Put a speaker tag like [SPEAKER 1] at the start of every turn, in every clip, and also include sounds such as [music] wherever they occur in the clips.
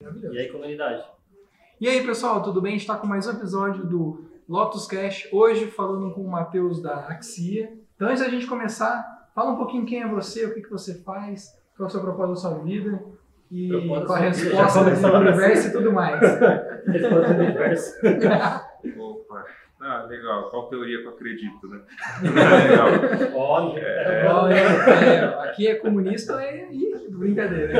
[SPEAKER 1] E aí, comunidade?
[SPEAKER 2] E aí, pessoal, tudo bem? A gente está com mais um episódio do Lotus Cash, hoje falando com o Matheus da Axia. Então, antes da gente começar, fala um pouquinho quem é você, o que, que você faz, qual é o seu propósito da sua vida e
[SPEAKER 1] Propósito
[SPEAKER 2] qual a
[SPEAKER 1] sua vida,
[SPEAKER 2] resposta [laughs] do universo e tudo mais.
[SPEAKER 1] Resposta do universo. [laughs]
[SPEAKER 3] Opa, ah, legal. Qual teoria que eu acredito, né? [laughs] legal.
[SPEAKER 1] Óbvio.
[SPEAKER 2] Bom, é, é, aqui é comunista e, e brincadeira.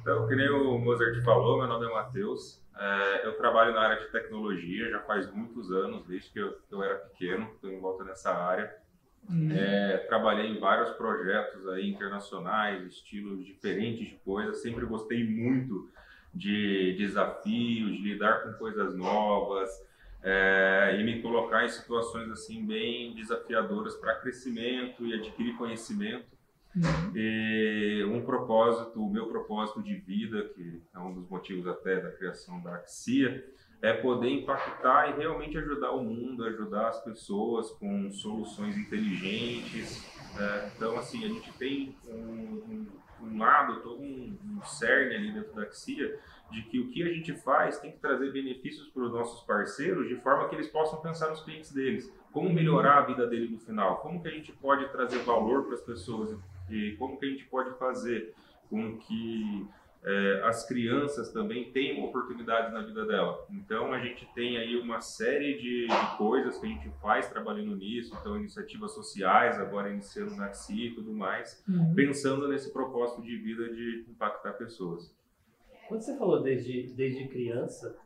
[SPEAKER 3] Então, que nem o Mozart falou, meu nome é Matheus. É, eu trabalho na área de tecnologia já faz muitos anos, desde que eu, eu era pequeno, estou em volta nessa área.
[SPEAKER 2] Hum,
[SPEAKER 3] É, trabalhei em vários projetos aí internacionais, estilos diferentes de coisas. Sempre gostei muito de desafios, de lidar com coisas novas é, e me colocar em situações assim bem desafiadoras para crescimento e adquirir conhecimento.
[SPEAKER 2] hum,
[SPEAKER 3] E um propósito, o meu propósito de vida, que é um dos motivos até da criação da Axia, é poder impactar e realmente ajudar o mundo, ajudar as pessoas com soluções inteligentes. né? Então, assim, a gente tem um, um, um lado, todo um, um cerne ali dentro da Axia, de que o que a gente faz tem que trazer benefícios para os nossos parceiros, de forma que eles possam pensar nos clientes deles. Como melhorar a vida dele no final? Como que a gente pode trazer valor para as pessoas? E como que a gente pode fazer com que eh, as crianças também tenham oportunidades na vida dela. Então a gente tem aí uma série de, de coisas que a gente faz trabalhando nisso, então iniciativas sociais, agora iniciando na XI e tudo mais,
[SPEAKER 2] hum.
[SPEAKER 3] pensando nesse propósito de vida de impactar pessoas.
[SPEAKER 1] Quando você falou desde, desde criança,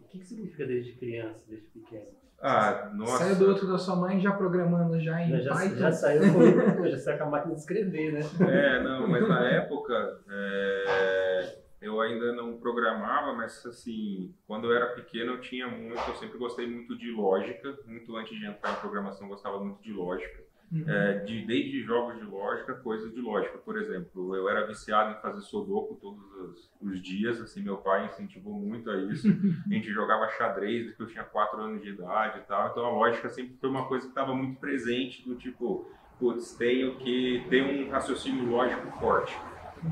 [SPEAKER 1] o que, que significa desde criança, desde pequeno?
[SPEAKER 3] Ah, nossa.
[SPEAKER 2] Saiu do outro da sua mãe já programando já em
[SPEAKER 1] Já, já,
[SPEAKER 2] Python.
[SPEAKER 1] já saiu com, já saiu com a máquina de escrever, né?
[SPEAKER 3] É, não, mas na época é, eu ainda não programava, mas assim, quando eu era pequeno eu tinha muito, eu sempre gostei muito de lógica, muito antes de entrar em programação eu gostava muito de lógica.
[SPEAKER 2] Uhum.
[SPEAKER 3] É, de, desde jogos de lógica, coisas de lógica. Por exemplo, eu era viciado em fazer sudoku todos os, os dias, assim, meu pai incentivou muito a isso. [laughs] A gente jogava xadrez desde que eu tinha 4 anos de idade e tal, então a lógica sempre foi uma coisa que estava muito presente, do tipo, putz, tenho que ter um raciocínio lógico forte.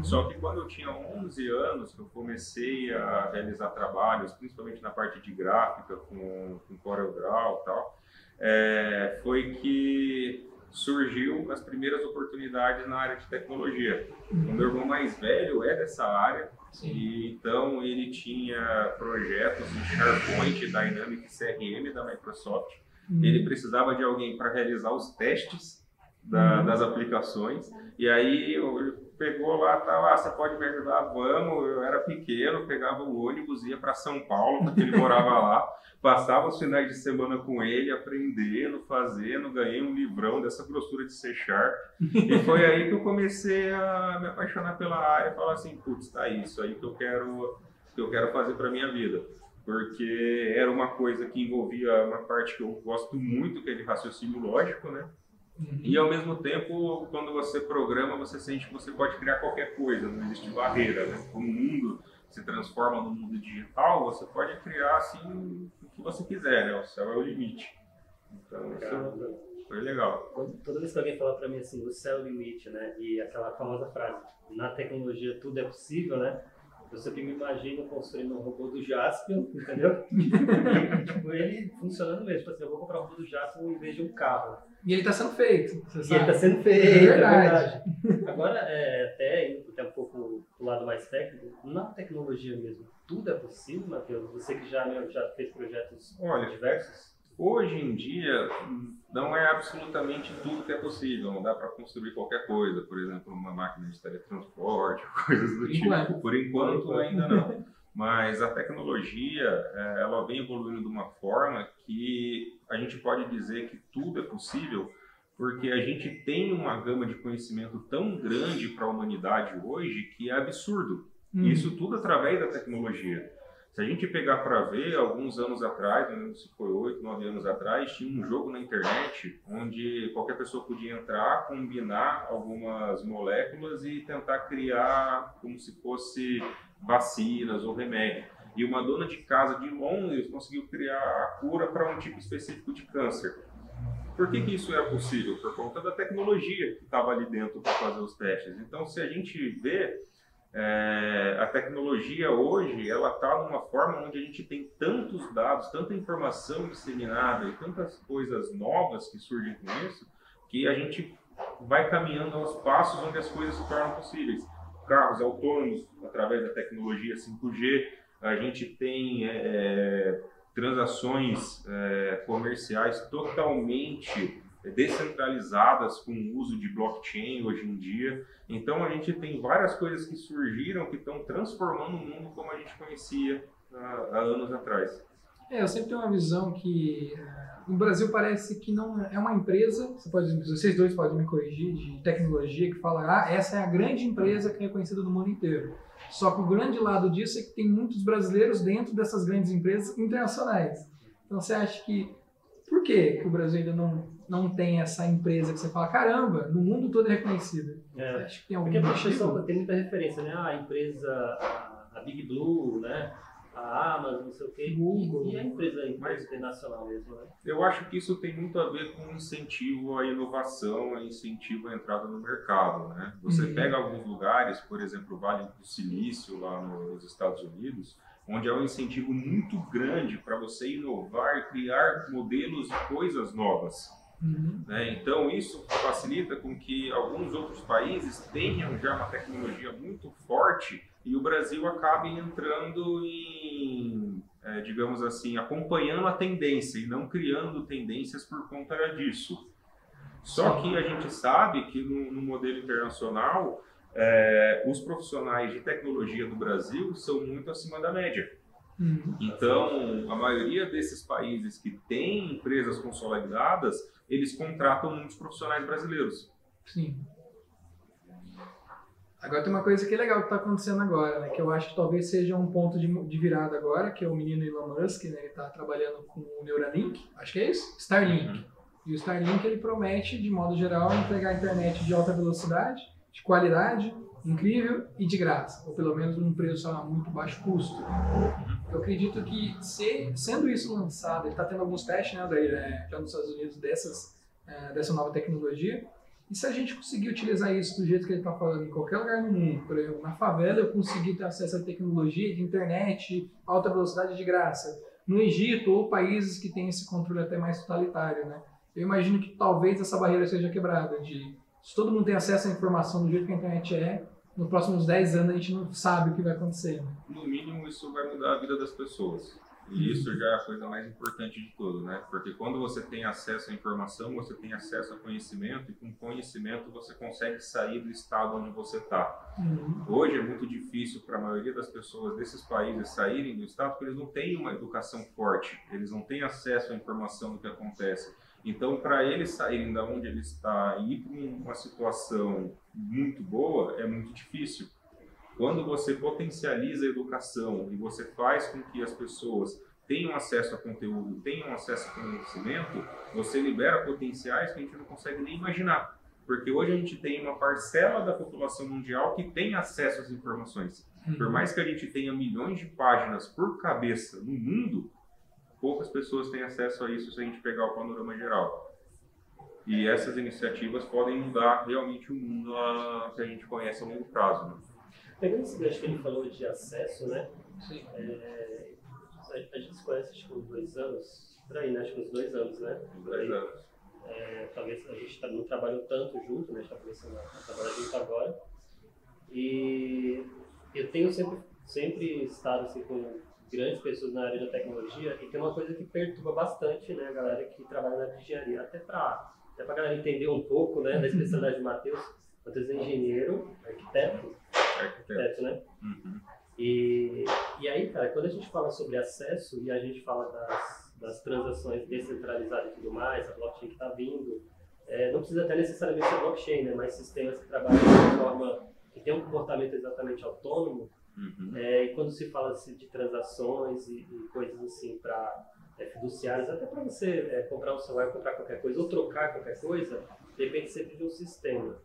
[SPEAKER 3] Só que quando eu tinha 11 anos, que eu comecei a realizar trabalhos, principalmente na parte de gráfica, com, com CorelDRAW e tal, é, foi que surgiu as primeiras oportunidades na área de tecnologia. O meu irmão mais velho é dessa área, e então ele tinha projetos em SharePoint, Dynamics CRM da Microsoft.
[SPEAKER 2] Hum.
[SPEAKER 3] Ele precisava de alguém para realizar os testes da-
[SPEAKER 2] Uhum.
[SPEAKER 3] das aplicações. E aí eu- pegou lá, tal, ah, você pode me ajudar? Vamos. Eu era pequeno, pegava o ônibus, ia para São Paulo, porque ele morava lá. [laughs] Passava os finais de semana com ele, aprendendo, fazendo, ganhei um livrão dessa grossura de C Sharp. E foi aí que eu comecei a me apaixonar pela área falar assim, putz, tá isso aí que eu quero, que eu quero fazer para minha vida. Porque era uma coisa que envolvia uma parte que eu gosto muito, que é de raciocínio lógico, né?
[SPEAKER 2] Uhum.
[SPEAKER 3] E ao mesmo tempo, quando você programa, você sente que você pode criar qualquer coisa, não existe barreira, né? Como o mundo se transforma no mundo digital, você pode criar assim o que você quiser, né? O céu é o limite. Então isso foi legal.
[SPEAKER 1] Toda vez que alguém fala pra mim assim, o céu é o limite, né? E aquela famosa frase, na tecnologia tudo é possível, né? Eu sempre me imagino construindo um robô do Jaspion, entendeu? [laughs] tipo, ele funcionando mesmo. Tipo assim, eu vou comprar um robô do Jaspion em vez de um carro.
[SPEAKER 2] E ele está sendo feito, você
[SPEAKER 1] E ele
[SPEAKER 2] sabe?
[SPEAKER 1] está sendo feito,
[SPEAKER 2] É
[SPEAKER 1] é
[SPEAKER 2] verdade.
[SPEAKER 1] verdade. [laughs] Agora, é, até indo até um pouco pro lado mais técnico, na tecnologia mesmo, tudo é possível, Matheus? Você que já, meu, já fez projetos
[SPEAKER 3] Olha,
[SPEAKER 1] diversos?
[SPEAKER 3] Hoje em dia, não é absolutamente tudo que é possível. Não dá para construir qualquer coisa, por exemplo, uma máquina de teletransporte, [laughs] coisas do tipo.
[SPEAKER 2] enquanto.
[SPEAKER 3] Por enquanto, ainda não. Mas a tecnologia, eh, ela vem evoluindo de uma forma que a gente pode dizer que tudo é possível, porque a gente tem uma gama de conhecimento tão grande para a humanidade hoje que é absurdo.
[SPEAKER 2] Hum.
[SPEAKER 3] Isso tudo através da tecnologia. Se a gente pegar para ver, alguns anos atrás, não lembro se foi oito, nove anos atrás, tinha um jogo na internet onde qualquer pessoa podia entrar, combinar algumas moléculas e tentar criar como se fosse vacinas ou remédio. E uma dona de casa de Londres conseguiu criar a cura para um tipo específico de câncer. Por que, que isso era possível? Por conta da tecnologia que estava ali dentro para fazer os testes. Então, se a gente vê, é, a tecnologia hoje ela está numa forma onde a gente tem tantos dados, tanta informação disseminada e tantas coisas novas que surgem com isso, que a gente vai caminhando aos passos onde as coisas se tornam possíveis. Carros autônomos através da tecnologia 5G, a gente tem é, é, transações é, comerciais totalmente descentralizadas com o uso de blockchain hoje em dia. Então a gente tem várias coisas que surgiram que estão transformando o mundo como a gente conhecia há, há anos atrás.
[SPEAKER 2] É, eu sempre tenho uma visão que no Brasil parece que não é uma empresa, você pode, vocês dois podem me corrigir, de tecnologia que fala, ah, essa é a grande empresa que é conhecida no mundo inteiro. Só que o grande lado disso é que tem muitos brasileiros dentro dessas grandes empresas internacionais. Então você acha que por que, o Brasil ainda não, não tem essa empresa que você fala, caramba, no mundo todo é reconhecida?
[SPEAKER 1] É,
[SPEAKER 2] acho que tem algum
[SPEAKER 1] porque a pessoa tem muita referência, né? A empresa, a Big Blue, né? A Amazon, não sei o quê.
[SPEAKER 2] Google.
[SPEAKER 1] E, e a empresa, a empresa internacional mesmo, né?
[SPEAKER 3] Eu acho que isso tem muito a ver com incentivo à inovação, a incentivo à entrada no mercado. Né? Você
[SPEAKER 2] Uhum.
[SPEAKER 3] pega alguns lugares, por exemplo, o Vale do Silício, lá nos Estados Unidos, onde há um incentivo muito grande para você inovar e criar modelos e coisas novas.
[SPEAKER 2] Uhum.
[SPEAKER 3] né? Então, isso facilita com que alguns outros países tenham já uma tecnologia muito forte e o Brasil acabe entrando em, eh, digamos assim, acompanhando a tendência e não criando tendências por conta disso. Só que a gente sabe que no, no modelo internacional, eh, os profissionais de tecnologia do Brasil são muito acima da média.
[SPEAKER 2] Uhum.
[SPEAKER 3] Então, a maioria desses países que têm empresas consolidadas, eles contratam muitos profissionais brasileiros.
[SPEAKER 2] Sim. Agora tem uma coisa que é legal que está acontecendo agora, né? Que eu acho que talvez seja um ponto de, de virada agora, que é o menino Elon Musk, né? Ele está trabalhando com o Neuralink, acho que é isso? Starlink. E o Starlink ele promete, de modo geral, entregar internet de alta velocidade, de qualidade, incrível e de graça, ou pelo menos num preço a muito baixo custo. Eu acredito que, se, sendo isso lançado, ele está tendo alguns testes né, daí, né, já nos Estados Unidos dessas, eh, dessa nova tecnologia, e se a gente conseguir utilizar isso do jeito que ele está falando em qualquer lugar no mundo, por exemplo, na favela eu conseguir ter acesso à tecnologia de internet, alta velocidade de graça, no Egito ou países que têm esse controle até mais totalitário, né? Eu imagino que talvez essa barreira seja quebrada de se todo mundo tem acesso à informação do jeito que a internet é, nos próximos 10 anos a gente não sabe o que vai acontecer. Né?
[SPEAKER 3] No mínimo, isso vai mudar a vida das pessoas. E isso já é a coisa mais importante de tudo, né? Porque quando você tem acesso à informação, você tem acesso a conhecimento, e com conhecimento você consegue sair do estado onde você está.
[SPEAKER 2] Uhum.
[SPEAKER 3] Hoje é muito difícil para a maioria das pessoas desses países saírem do estado porque eles não têm uma educação forte, eles não têm acesso à informação do que acontece. Então, para eles saírem da onde ele está e ir para uma situação muito boa, é muito difícil. Quando você potencializa a educação e você faz com que as pessoas tenham acesso a conteúdo, tenham acesso a conhecimento, você libera potenciais que a gente não consegue nem imaginar. Porque hoje a gente tem uma parcela da população mundial que tem acesso às informações. Por mais que a gente tenha milhões de páginas por cabeça no mundo, poucas pessoas têm acesso a isso se a gente pegar o panorama geral. E essas iniciativas podem mudar realmente o mundo a, que a gente conhece a longo prazo. Né?
[SPEAKER 1] Pegando esse gancho que ele falou de acesso, né?
[SPEAKER 2] Sim.
[SPEAKER 1] É, a, gente se conhece acho que uns dois anos, por aí, né? Acho que uns dois anos, né?
[SPEAKER 3] Dois anos.
[SPEAKER 1] É, talvez a gente tá- não trabalhou tanto junto, né? A gente tá começando a, trabalhar junto agora. E eu tenho sempre, sempre estado assim, com grandes pessoas na área da tecnologia e tem uma coisa que perturba bastante né, a galera que trabalha na área de engenharia, até para até a galera entender um pouco né, da especialidade de Matheus. Matheus é engenheiro, arquiteto,
[SPEAKER 3] Arquiteto.
[SPEAKER 1] né?
[SPEAKER 3] Uhum.
[SPEAKER 1] E, e aí, cara, quando a gente fala sobre acesso e a gente fala das, das transações descentralizadas e tudo mais, a blockchain que está vindo, é, não precisa até necessariamente ser blockchain, né? Mas sistemas que trabalham de forma que tem um comportamento exatamente autônomo.
[SPEAKER 3] Uhum.
[SPEAKER 1] É, e quando se fala assim, de transações e, e coisas assim para é, fiduciárias, até para você é, comprar um celular, comprar qualquer coisa ou trocar qualquer coisa, depende sempre de um sistema.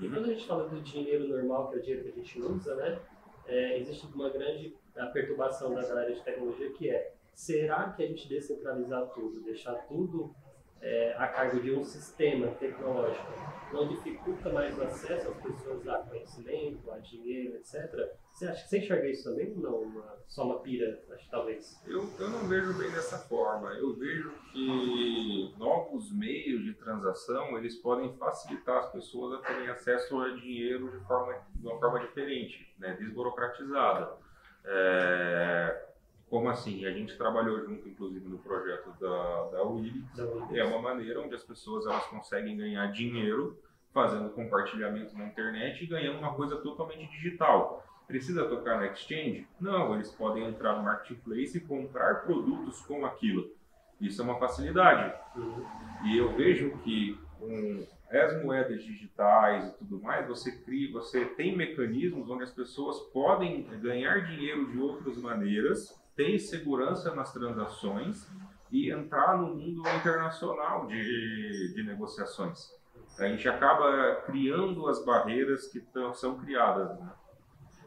[SPEAKER 1] E quando a gente fala do dinheiro normal, que é o dinheiro que a gente usa, né, é, existe uma grande perturbação da galera de tecnologia que é, será que a gente descentralizar tudo, deixar tudo é, a cargo de um sistema tecnológico não dificulta mais o acesso às pessoas a conhecimento, a dinheiro, etc. Você acha que você enxerga isso também ou não? Uma, só uma pira, acho, talvez?
[SPEAKER 3] Eu, eu não vejo bem dessa forma. Eu vejo que novos meios de transação eles podem facilitar as pessoas a terem acesso a dinheiro de, forma, de uma forma diferente, né? desburocratizada. É, como assim? A gente trabalhou junto, inclusive, no projeto da, da Wilix. É uma maneira onde as pessoas elas conseguem ganhar dinheiro fazendo compartilhamento na internet e ganhando uma coisa totalmente digital. Precisa tocar na exchange? Não, eles podem entrar no marketplace e comprar produtos com aquilo. Isso é uma facilidade. Uhum. E eu vejo que com as moedas digitais e tudo mais, você cria, você tem mecanismos onde as pessoas podem ganhar dinheiro de outras maneiras ter segurança nas transações e entrar no mundo internacional de, de negociações. A gente acaba criando as barreiras que tão, são criadas. Né?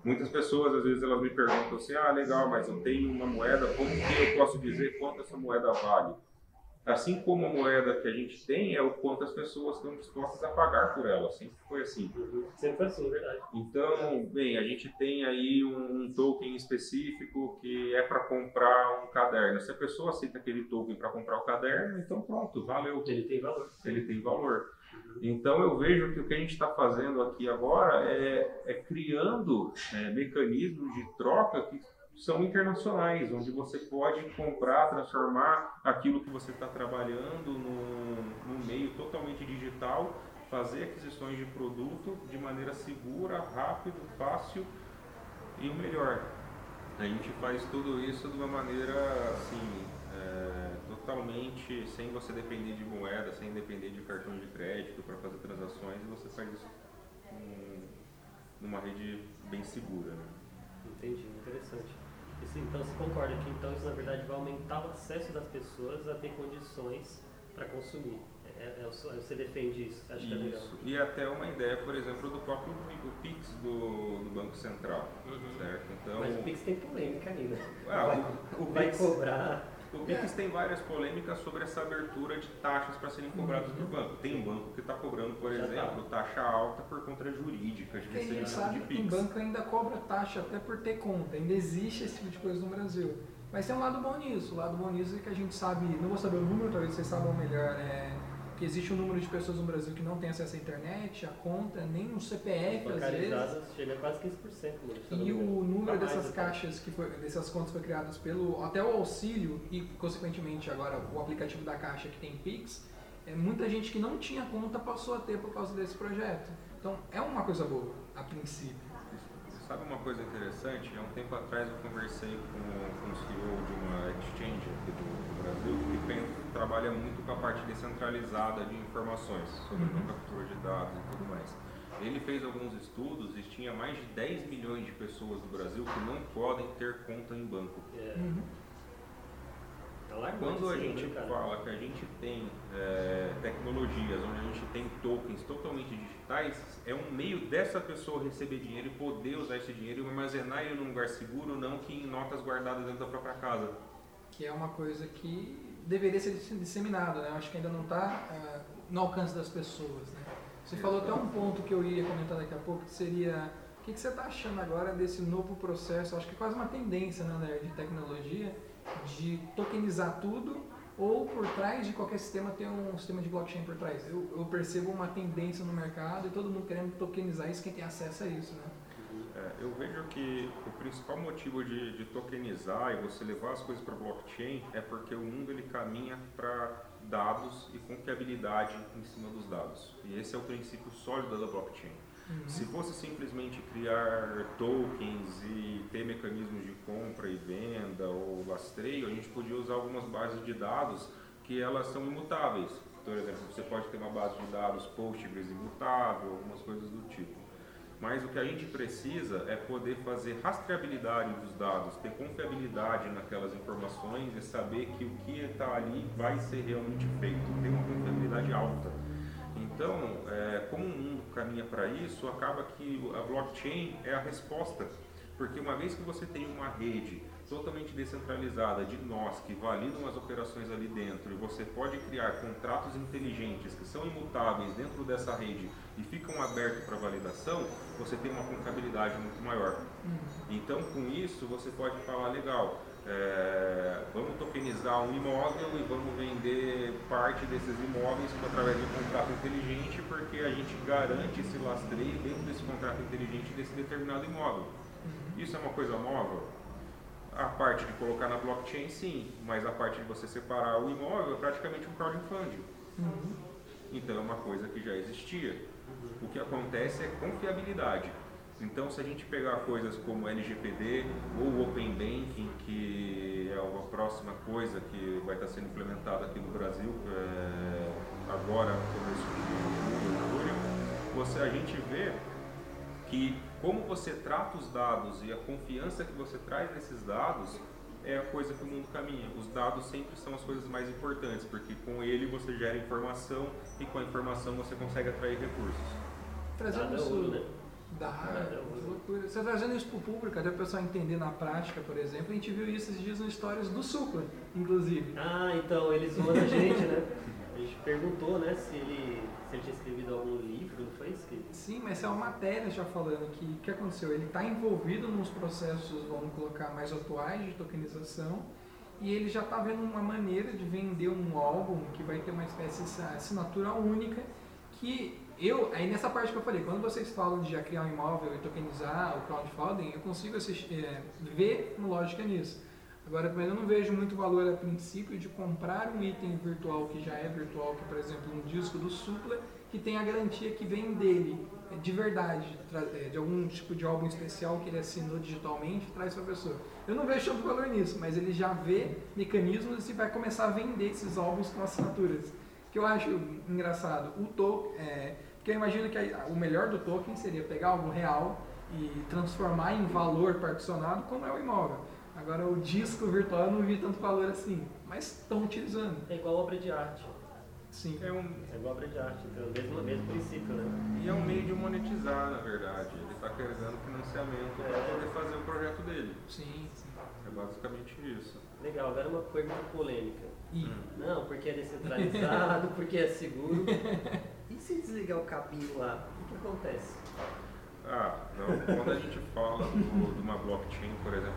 [SPEAKER 3] Muitas pessoas, às vezes, elas me perguntam assim: ah, legal, mas eu tenho uma moeda, como que eu posso dizer quanto essa moeda vale? Assim como a moeda que a gente tem é o quanto as pessoas estão dispostas a pagar por ela. Sempre foi assim.
[SPEAKER 1] Sempre foi assim, verdade.
[SPEAKER 3] Então, bem, a gente tem aí um token específico que é para comprar um caderno. Se a pessoa aceita aquele token para comprar o caderno, então pronto, valeu.
[SPEAKER 1] Ele tem valor.
[SPEAKER 3] Ele tem valor. Então eu vejo que o que a gente está fazendo aqui agora é, é criando é, mecanismos de troca que são internacionais, onde você pode comprar, transformar aquilo que você está trabalhando no, meio totalmente digital, fazer aquisições de produto de maneira segura, rápido, fácil e o melhor. A gente faz tudo isso de uma maneira assim, é, totalmente sem você depender de moeda, sem depender de cartão de crédito para fazer transações e você faz isso numa rede bem segura. Né?
[SPEAKER 1] Entendi, interessante. Isso, então você concorda que então isso na verdade vai aumentar o acesso das pessoas a ter condições para consumir. É, é, é você defende isso, acho isso. que é legal.
[SPEAKER 3] E até uma ideia, por exemplo, do próprio o Pix do, do Banco Central. Uhum. Certo?
[SPEAKER 1] Então, Mas o Pix tem polêmica ainda.
[SPEAKER 3] Ah, vai, o, o
[SPEAKER 1] vai Pix, cobrar
[SPEAKER 3] o Pix tem várias polêmicas sobre essa abertura de taxas para serem cobradas uhum. por banco. Tem um banco que está cobrando, por exemplo, taxa alta por conta jurídica de recebimento
[SPEAKER 2] sabe
[SPEAKER 3] de Pix.
[SPEAKER 2] Tem banco ainda cobra taxa até por ter conta. Ainda existe esse tipo de coisa no Brasil. Mas tem um lado bom nisso. O lado bom nisso é que a gente sabe, não vou saber o número, talvez vocês saibam melhor, é, que existe um número de pessoas no Brasil que não tem acesso à internet, a conta, nem um CPF às vezes.
[SPEAKER 1] chega a quase 15%.
[SPEAKER 2] E o número dessas caixas, que foi, dessas contas foi criadas pelo, até o auxílio e consequentemente agora o aplicativo da Caixa que tem Pix, é, muita gente que não tinha conta passou a ter por causa desse projeto. Então é uma coisa boa, a princípio.
[SPEAKER 3] Sabe uma coisa interessante? Há um tempo atrás eu conversei com, com o CEO de uma exchange aqui do, do Brasil que tem, trabalha muito com a parte descentralizada de informações sobre uhum. captura de dados e tudo mais. Ele fez alguns estudos e tinha mais de 10 milhões de pessoas no Brasil que não podem ter conta em banco.
[SPEAKER 1] É. Uhum.
[SPEAKER 3] Tá Quando a gente né, fala que a gente tem é, tecnologias onde a gente tem tokens totalmente digitais, é um meio dessa pessoa receber dinheiro e poder usar esse dinheiro e armazenar ele num lugar seguro, não que em notas guardadas dentro da própria casa.
[SPEAKER 2] Que é uma coisa que deveria ser disseminada, né? Acho que ainda não está uh, é, no alcance das pessoas, né? Você falou até um ponto que eu ia comentar daqui a pouco, que seria o que, que você está achando agora desse novo processo? Acho que é quase uma tendência né, de tecnologia de tokenizar tudo ou por trás de qualquer sistema ter um sistema de blockchain por trás. Eu, eu, percebo uma tendência no mercado e todo mundo querendo tokenizar isso, quem tem acesso a isso, né?
[SPEAKER 3] É, eu vejo que o principal motivo de, de tokenizar e você levar as coisas para blockchain é porque o mundo ele caminha para dados e confiabilidade em cima dos dados. E esse é o princípio sólido da blockchain. Uhum. Se fosse simplesmente criar tokens e ter mecanismos de compra e venda ou lastreio, a gente podia usar algumas bases de dados que elas são imutáveis. Por exemplo, você pode ter uma base de dados Postgres imutável, algumas coisas do tipo. Mas o que a gente precisa é poder fazer rastreabilidade dos dados, ter confiabilidade naquelas informações e saber que o que está ali vai ser realmente feito, ter uma confiabilidade alta. Então, é, como o mundo caminha para isso, acaba que a blockchain é a resposta Porque uma vez que você tem uma rede totalmente descentralizada de nós que validam as operações ali dentro e você pode criar contratos inteligentes que são imutáveis dentro dessa rede e ficam abertos para validação, você tem uma confiabilidade muito maior. Uhum. Então, com isso, você pode falar legal. É, vamos tokenizar um imóvel e vamos vender parte desses imóveis através de um contrato inteligente, porque a gente garante esse lastreio dentro desse contrato inteligente desse determinado imóvel. Uhum. Isso é uma coisa nova? A parte de colocar na blockchain, sim, mas a parte de você separar o imóvel é praticamente um crowdfunding. Uhum. Então é uma coisa que já existia. O que acontece é confiabilidade. Então, se a gente pegar coisas como LGPD ou Open Banking, que é a próxima coisa que vai estar sendo implementada aqui no Brasil, é, agora, começo de julho, você, a gente vê que como você trata os dados e a confiança que você traz nesses dados é a coisa que o mundo caminha. Os dados sempre são as coisas mais importantes, porque com ele você gera informação e com a informação você consegue atrair recursos.
[SPEAKER 2] Trazendo isso, né? Dá, loucura. Você trazendo isso para o público, até o pessoal entender na prática, por exemplo, a gente viu isso esses dias nas histórias do Supla, inclusive.
[SPEAKER 1] Ah, então, eles zoam a gente, né? [laughs] A gente perguntou, né, se ele ele tinha escrevido algum livro, não foi? Que...
[SPEAKER 2] Sim, mas é uma matéria já falando que o que aconteceu? Ele está envolvido nos processos, vamos colocar, mais atuais de tokenização e ele já está vendo uma maneira de vender um álbum que vai ter uma espécie de assinatura única que eu, aí nessa parte que eu falei, quando vocês falam de já criar um imóvel e tokenizar o crowdfunding, eu consigo assistir, é, ver uma lógica nisso. Agora, eu não vejo muito valor a princípio de comprar um item virtual que já é virtual, que por exemplo um disco do Supla, que tem a garantia que vem dele, é, de verdade, é, de algum tipo de álbum especial que ele assinou digitalmente, traz para a pessoa. Eu não vejo tanto valor nisso, mas ele já vê mecanismos e vai começar a vender esses álbuns com assinaturas. Que eu acho engraçado. O token, é, porque eu imagino que a, o melhor do token seria pegar algo real e transformar em valor particionado, como é o imóvel. Agora o disco virtual eu não vi tanto valor assim, mas estão utilizando.
[SPEAKER 1] É igual obra de arte.
[SPEAKER 2] Sim.
[SPEAKER 1] É, um, é igual obra de arte, então, mesmo, mesmo princípio, né?
[SPEAKER 3] E é um meio de monetizar, na verdade. Ele está querendo financiamento é. para poder fazer o projeto dele.
[SPEAKER 2] Sim, sim.
[SPEAKER 3] É basicamente isso.
[SPEAKER 1] Legal, agora uma pergunta polêmica. Hum. Não, porque é descentralizado, [laughs] porque é seguro. [laughs] E se desligar o cabinho lá, o que acontece?
[SPEAKER 3] Ah, não. Quando a gente fala do, de uma blockchain, por exemplo,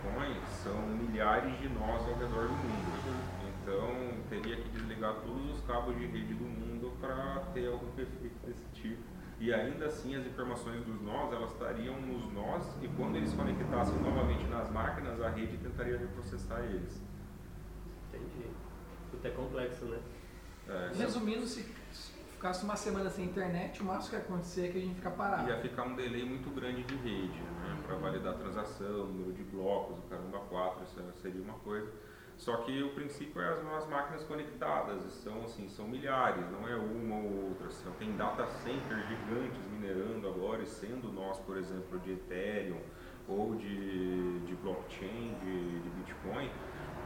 [SPEAKER 3] Bitcoin, são milhares de nós ao redor do mundo. Então, teria que desligar todos os cabos de rede do mundo para ter algum efeito desse tipo. E ainda assim, as informações dos nós, elas estariam nos nós e quando eles conectassem novamente nas máquinas, a rede tentaria reprocessar eles.
[SPEAKER 1] Entendi. Tudo é complexo, né?
[SPEAKER 2] É, Resumindo, se ficasse uma semana sem internet, o máximo que ia acontecer é que a gente fica parado.
[SPEAKER 3] Ia ficar um delay muito grande de rede, né? Para validar a transação, número de blocos, o caramba 4, isso seria uma coisa. Só que o princípio é as, as máquinas conectadas, são assim, são milhares, não é uma ou outra. Assim, tem data centers gigantes minerando agora e sendo nós, por exemplo, de Ethereum ou de, de blockchain, de, de Bitcoin,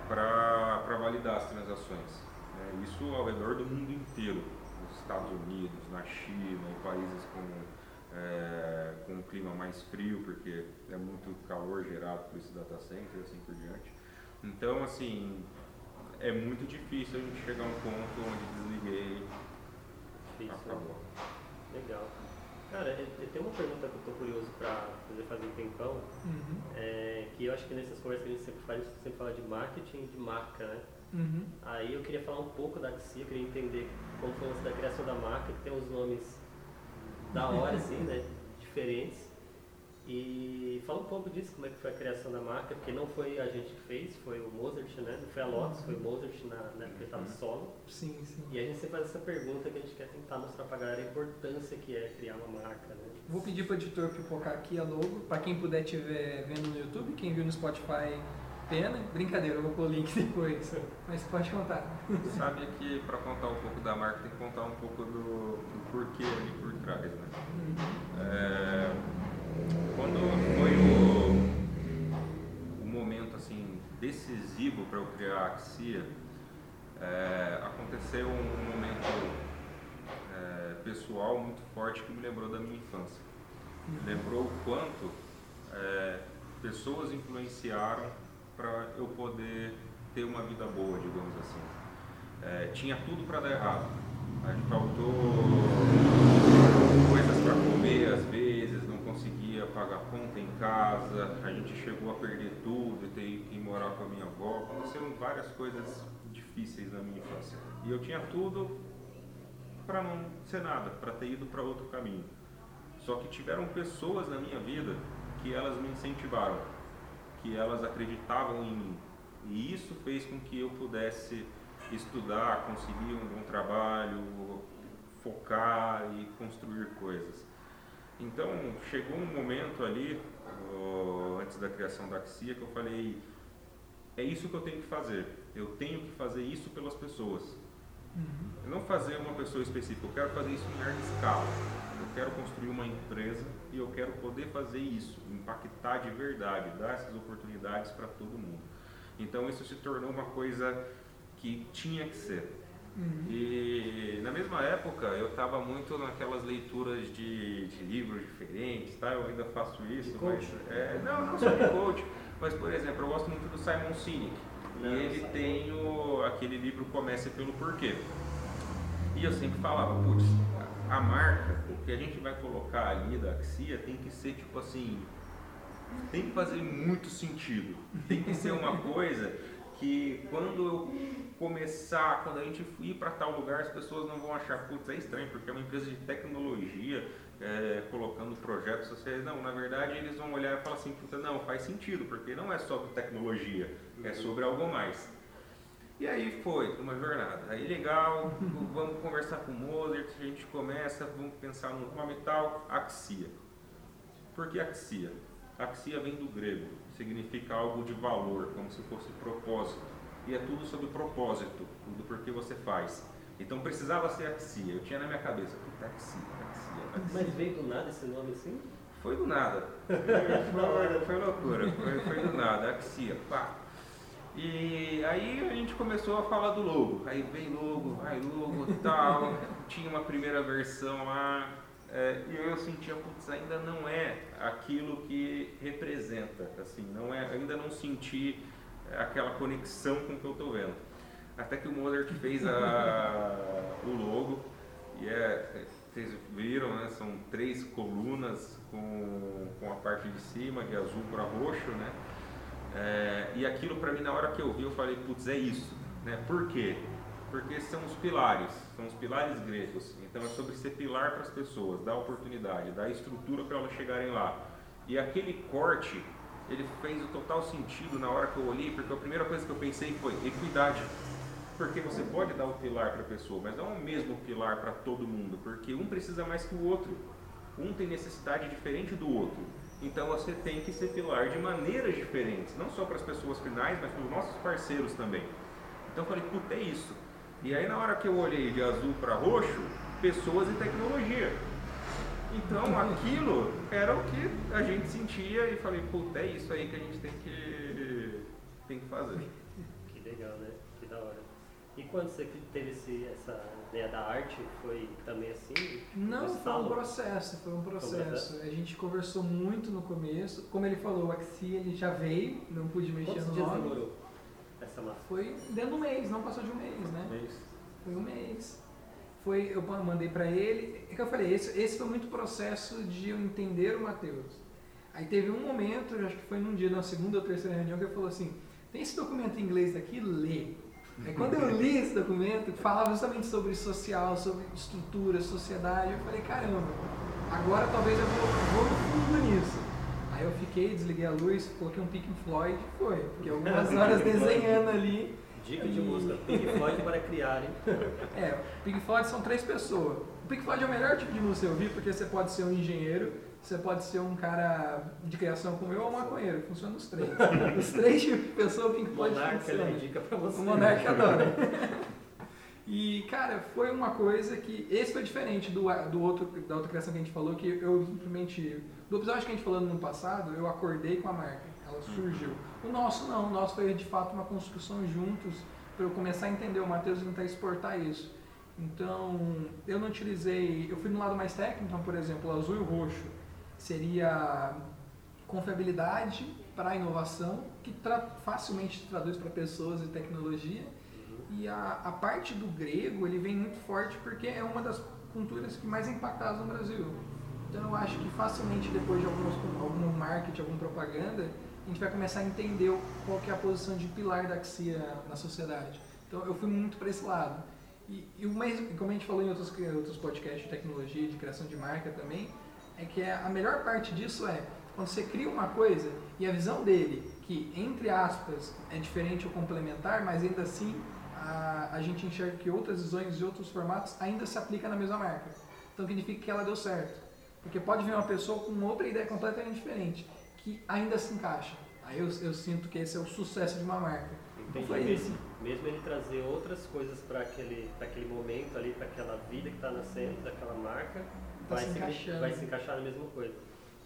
[SPEAKER 3] para validar as transações. Né? Isso ao redor do mundo inteiro. Estados Unidos, na China, em países com, é, com um clima mais frio, porque é muito calor gerado por esse data center e assim por diante. Então, assim, é muito difícil a gente chegar a um ponto onde desliguei
[SPEAKER 1] difícil, acabou. Legal. Cara, tem uma pergunta que eu estou curioso para fazer fazer um tempão, uhum. é, que eu acho que nessas conversas que a gente sempre faz, a gente sempre fala de marketing e de marca, né? Uhum. Aí eu queria falar um pouco da Axia, eu queria entender como foi da criação da marca, que tem uns nomes da hora, assim, né? Diferentes. E fala um pouco disso, como é que foi a criação da marca, porque não foi a gente que fez, foi o Mozart, né? Não foi a Lotus, foi o Mozart na, na época que estava solo.
[SPEAKER 2] Sim, sim.
[SPEAKER 1] E a gente sempre faz essa pergunta que a gente quer tentar mostrar pra galera a importância que é criar uma marca, né?
[SPEAKER 2] Vou pedir para o editor pipocar aqui a logo, para quem puder estiver vendo no YouTube, quem viu no Spotify Pena? Brincadeira, eu vou pôr o link depois. Mas pode contar.
[SPEAKER 3] Sabe que para contar um pouco da marca tem que contar um pouco do, do porquê ali por trás, né? É, quando foi o, o momento assim decisivo para eu criar a Axia, é, aconteceu um momento é, pessoal muito forte que me lembrou da minha infância. Me lembrou o quanto é, pessoas influenciaram para eu poder ter uma vida boa, digamos assim. É, tinha tudo para dar errado. Gente faltou coisas para comer às vezes, não conseguia pagar conta em casa, a gente chegou a perder tudo, ter que ir morar com a minha avó. Aconteceram várias coisas difíceis na minha infância. E eu tinha tudo para não ser nada, para ter ido para outro caminho. Só que tiveram pessoas na minha vida que elas me incentivaram, que elas acreditavam em mim. E isso fez com que eu pudesse estudar, conseguir um bom trabalho, focar e construir coisas. Então, chegou um momento ali, antes da criação da Axia, que eu falei: é isso que eu tenho que fazer. Eu tenho que fazer isso pelas pessoas. Uhum. Não fazer uma pessoa específica, eu quero fazer isso em larga escala. Eu quero construir uma empresa e eu quero poder fazer isso, impactar de verdade, dar essas oportunidades para todo mundo. Então isso se tornou uma coisa que tinha que ser. Uhum. E na mesma época eu estava muito naquelas leituras de, de, livros diferentes, tá? Eu ainda faço isso, mas é, não, não só de coach, mas por exemplo, eu gosto muito do Simon Sinek. Não, e ele tem o, aquele livro Comece pelo Porquê. E eu sempre falava, putz, a marca, o que a gente vai colocar ali da Axia tem que ser tipo assim, tem que fazer muito sentido. Tem que ser uma coisa que quando eu começar, quando a gente ir para tal lugar, as pessoas não vão achar, putz, é estranho, porque é uma empresa de tecnologia é, colocando projetos sociais. Não, na verdade eles vão olhar e falar assim, puta, não, faz sentido, porque não é só tecnologia, é sobre algo mais. E aí foi uma jornada. Aí legal, vamos conversar com o Mozart, a gente começa, vamos pensar no nome tal, axia. Por que axia? Axia vem do grego, significa algo de valor, como se fosse propósito. E é tudo sobre propósito, tudo porque você faz. Então precisava ser axia. Eu tinha na minha cabeça, puta, axia, axia, axia.
[SPEAKER 1] Mas veio do nada esse nome assim?
[SPEAKER 3] Foi do nada. [laughs] foi, foi loucura, foi, foi do nada, axia, pá. E aí a gente começou a falar do logo. Aí vem logo, vai logo tal. [laughs] Tinha uma primeira versão lá. É, e eu sentia, putz, ainda não é aquilo que representa, assim, não é, ainda não senti aquela conexão com o que eu estou vendo. Até que o Mozart fez a, [laughs] o logo, e é, vocês viram, né, são três colunas com, com a parte de cima, de azul para roxo, né? É, e aquilo para mim, na hora que eu vi, eu falei, putz, é isso. Né? Por quê? Porque são os pilares, são os pilares gregos. Então é sobre ser pilar para as pessoas, dar oportunidade, dar estrutura para elas chegarem lá. E aquele corte, ele fez o total sentido na hora que eu olhei, porque a primeira coisa que eu pensei foi equidade. Porque você pode dar o pilar para a pessoa, mas não é o mesmo pilar para todo mundo, porque um precisa mais que o outro. Um tem necessidade diferente do outro. Então você tem que ser pilar de maneiras diferentes, não só para as pessoas finais, mas para os nossos parceiros também. Então eu falei, puta, é isso. E aí na hora que eu olhei de azul para roxo, pessoas e tecnologia. Então aquilo era o que a gente sentia e falei, puta, é isso aí que a gente tem que, tem que fazer.
[SPEAKER 1] Que legal, né? Que da hora. E quando você teve esse, essa ideia da arte, foi também assim?
[SPEAKER 2] Não, foi um processo, foi um processo. A gente conversou muito no começo. Como ele falou, o Axia ele já veio, não pude mexer
[SPEAKER 1] Quantos
[SPEAKER 2] no
[SPEAKER 1] dias
[SPEAKER 2] nome.
[SPEAKER 1] demorou essa massa?
[SPEAKER 2] Foi dentro do mês, não passou de um mês, né?
[SPEAKER 3] Mês.
[SPEAKER 2] Foi um mês. Foi, eu mandei para ele, é que eu falei, esse, esse foi muito processo de eu entender o Matheus. Aí teve um momento, acho que foi num dia, na segunda ou terceira reunião, que ele falou assim, tem esse documento em inglês daqui, lê. Aí quando eu li esse documento, que falava justamente sobre social, sobre estrutura, sociedade, eu falei, caramba, agora talvez eu vou, vou no fundo nisso. Aí eu fiquei, desliguei a luz, coloquei um Pink Floyd e foi. Fiquei algumas [laughs] horas desenhando ali.
[SPEAKER 1] Dica de música, Pink Floyd para criar, hein? [laughs]
[SPEAKER 2] É, Pink Floyd são três pessoas. O Pink Floyd é o melhor tipo de música ouvir, porque você pode ser um engenheiro, você pode ser um cara de criação como eu ou um maconheiro, funciona [laughs] os três. Os três tipos de pessoa, Pink Floyd
[SPEAKER 1] Monarca,
[SPEAKER 2] funciona.
[SPEAKER 1] né? Dica para você.
[SPEAKER 2] O Monark adora. E, cara, foi uma coisa que. Esse foi diferente do, do outro, da outra criação que a gente falou, que eu simplesmente. Do episódio que a gente falou no ano passado, eu acordei com a marca. Ela surgiu. O nosso não, o nosso foi de fato uma construção juntos, para eu começar a entender o Matheus e tentar exportar isso. Então, eu não utilizei. Eu fui no lado mais técnico, então, por exemplo, o azul e o roxo seria confiabilidade para inovação, que tra facilmente traduz para pessoas e tecnologia. E a, a parte do grego, ele vem muito forte porque é uma das culturas que mais impactadas no Brasil. Então eu acho que facilmente depois de alguns, algum marketing, alguma propaganda, a gente vai começar a entender qual que é a posição de pilar da Axia na sociedade. Então eu fui muito para esse lado. E, e mais, como a gente falou em outros, outros podcasts de tecnologia, de criação de marca também, é que a melhor parte disso é quando você cria uma coisa e a visão dele, que entre aspas é diferente ou complementar, mas ainda assim a, a gente enxerga que outras visões e outros formatos ainda se aplicam na mesma marca. Então significa que ela deu certo. Porque pode vir uma pessoa com outra ideia completamente diferente, que ainda se encaixa. Aí eu, eu sinto que esse é o sucesso de uma marca.
[SPEAKER 1] Entendi. Foi mesmo, mesmo ele trazer outras coisas para aquele, aquele momento ali, para aquela vida que está nascendo daquela marca, tá vai, se, vai se encaixar na mesma coisa.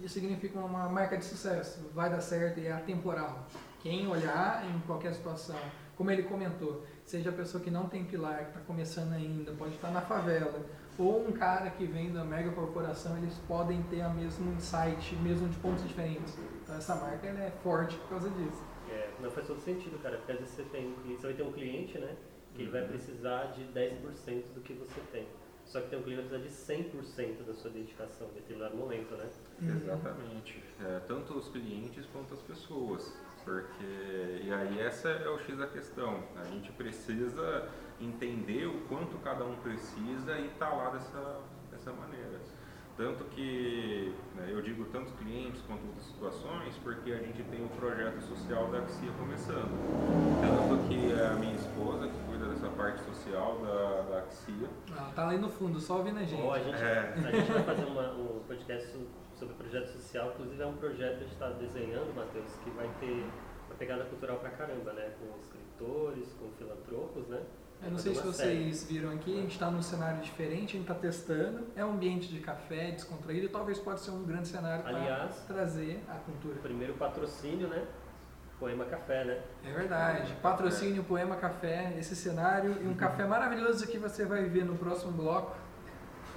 [SPEAKER 2] Isso significa uma marca de sucesso, vai dar certo e é atemporal. Quem olhar em qualquer situação, como ele comentou, seja a pessoa que não tem pilar, que está começando ainda, pode estar na favela, ou um cara que vem da mega corporação, eles podem ter o mesmo insight, mesmo de pontos diferentes. Então essa marca ela é forte por causa disso.
[SPEAKER 1] É, não faz todo sentido, cara, porque às vezes você, tem, você vai ter um cliente, né, que ele vai uhum. precisar de 10% do que você tem. Só que tem um cliente que vai precisar de 100% da sua dedicação em determinado momento, né?
[SPEAKER 3] Uhum. Exatamente. É, tanto os clientes quanto as pessoas. Porque, e aí essa é o X da questão. A gente precisa entender o quanto cada um precisa e estar tá lá dessa, dessa maneira. Tanto que, né, eu digo tanto clientes quanto outras situações, porque a gente tem o projeto social da Axia começando. Tanto que a minha esposa, que cuida dessa parte social da, da Axia.
[SPEAKER 2] Ah, tá ali no fundo, só ouvindo a gente.
[SPEAKER 1] a, gente é. a gente vai fazer uma, um podcast sobre projeto social, inclusive é um projeto que a gente está desenhando, Matheus, que vai ter uma pegada cultural pra caramba, né? Com escritores, com filantropos, né?
[SPEAKER 2] Eu não sei se vocês série. viram aqui, a gente está num cenário diferente, a gente está testando. É um ambiente de café, descontraído, e talvez pode ser um grande cenário para trazer a cultura.
[SPEAKER 1] Primeiro patrocínio, né? Poema Café, né?
[SPEAKER 2] É verdade. Patrocínio Poema Café, esse cenário e um café maravilhoso que você vai ver no próximo bloco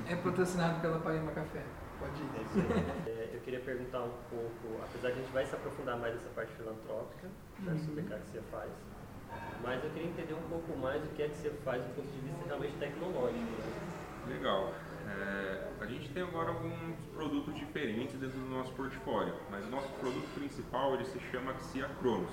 [SPEAKER 2] é patrocinado pela Poema Café. Pode
[SPEAKER 1] ir. É, eu queria perguntar um pouco, apesar que a gente vai se aprofundar mais nessa parte filantrópica, né, uhum. sobre o que você faz, mas eu queria entender um pouco mais o que é que você faz do ponto de vista realmente tecnológico. Né?
[SPEAKER 3] Legal. É, a gente tem agora alguns produtos diferentes dentro do nosso portfólio, mas o nosso produto principal ele se chama Axia Cronos.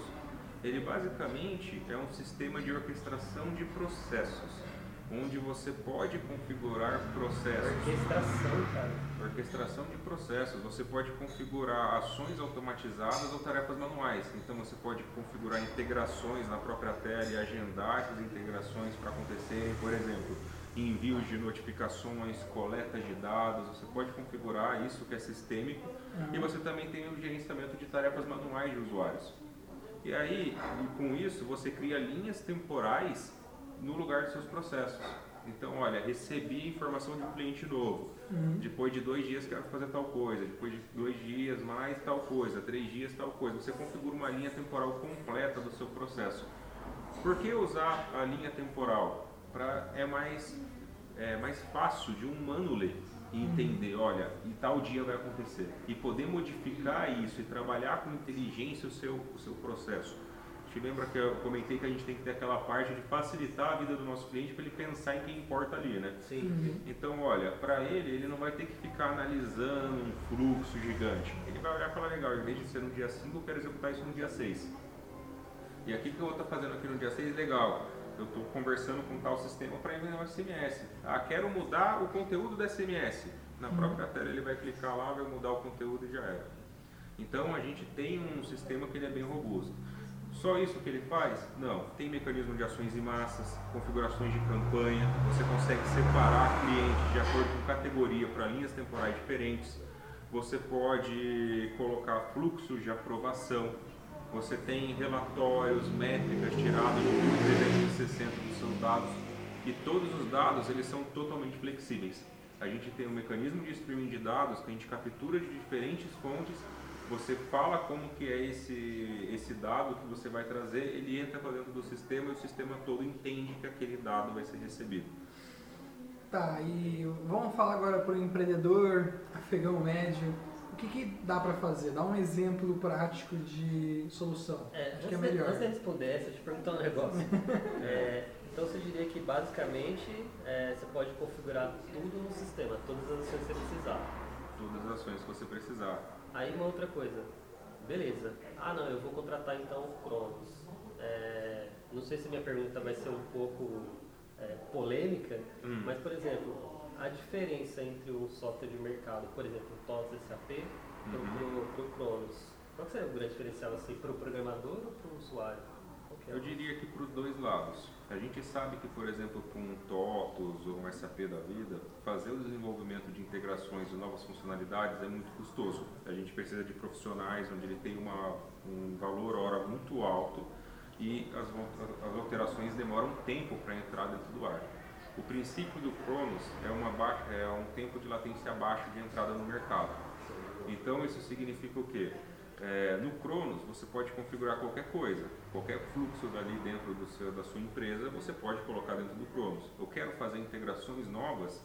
[SPEAKER 3] Ele basicamente é um sistema de orquestração de processos onde você pode configurar processos.
[SPEAKER 1] Orquestração, cara.
[SPEAKER 3] Orquestração de processos. Você pode configurar ações automatizadas ou tarefas manuais. Então você pode configurar integrações na própria tela e agendar essas integrações para acontecerem, por exemplo, envios de notificações, coleta de dados. Você pode configurar isso que é sistêmico uhum. e você também tem o gerenciamento de tarefas manuais de usuários. E aí, com isso, você cria linhas temporais no lugar dos seus processos. Então, olha, recebi informação de um cliente novo. Uhum. Depois de dois dias quero fazer tal coisa. Depois de dois dias mais tal coisa. Três dias tal coisa. Você configura uma linha temporal completa do seu processo. Por que usar a linha temporal? Pra, é mais é mais fácil de um humano ler e entender, olha, e tal dia vai acontecer. E poder modificar isso e trabalhar com inteligência o seu, o seu processo te lembra que eu comentei que a gente tem que ter aquela parte de facilitar a vida do nosso cliente para ele pensar em quem importa ali, né?
[SPEAKER 1] Sim. Uhum.
[SPEAKER 3] Então, olha, para ele, ele não vai ter que ficar analisando um fluxo gigante. Ele vai olhar e falar, legal, em vez de ser no dia 5, eu quero executar isso no dia 6. E aqui que eu vou estar fazendo aqui no dia 6, legal. Eu estou conversando com tal sistema para enviar um SMS. Ah, quero mudar o conteúdo do SMS. Na uhum. própria tela ele vai clicar lá, vai mudar o conteúdo e já era. Então a gente tem um sistema que ele é bem robusto. Só isso que ele faz? Não. Tem mecanismo de ações em massas, configurações de campanha, você consegue separar clientes de acordo com categoria para linhas temporais diferentes. Você pode colocar fluxos de aprovação. Você tem relatórios, métricas tiradas de 360 dos seus dados. E todos os dados eles são totalmente flexíveis. A gente tem um mecanismo de streaming de dados que a gente captura de diferentes fontes você fala como que é esse, esse dado que você vai trazer, ele entra para dentro do sistema e o sistema todo entende que aquele dado vai ser recebido.
[SPEAKER 2] Tá, e vamos falar agora para o empreendedor afegão médio. O que, que dá para fazer? Dá um exemplo prático de solução.
[SPEAKER 1] É,
[SPEAKER 2] Acho que é melhor.
[SPEAKER 1] Antes de responder deixa eu te perguntar um negócio. [laughs] É, então você diria que basicamente é, você pode configurar tudo no sistema, todas as ações que você precisar.
[SPEAKER 3] Todas as ações que você precisar.
[SPEAKER 1] Aí uma outra coisa, beleza. Ah não, eu vou contratar então o Cronos. É, não sei se minha pergunta vai ser um pouco é, polêmica,
[SPEAKER 3] Hum.
[SPEAKER 1] mas por exemplo, a diferença entre um software de mercado, por exemplo, o TOTS SAP
[SPEAKER 3] Uhum.
[SPEAKER 1] para o Cronos, qual que seria o grande diferencial assim, para o programador ou para o usuário?
[SPEAKER 3] Eu diria que para os dois lados. A gente sabe que, por exemplo, com um TOTOS ou um SAP da vida, fazer o desenvolvimento de integrações e novas funcionalidades é muito custoso. A gente precisa de profissionais onde ele tem uma, um valor hora muito alto e as, as alterações demoram tempo para entrar dentro do ar. O princípio do Cronos é, uma ba- é um tempo de latência baixo de entrada no mercado. Então isso significa o quê? É, no Cronos você pode configurar qualquer coisa, qualquer fluxo dali dentro do seu, da sua empresa você pode colocar dentro do Cronos. Eu quero fazer integrações novas,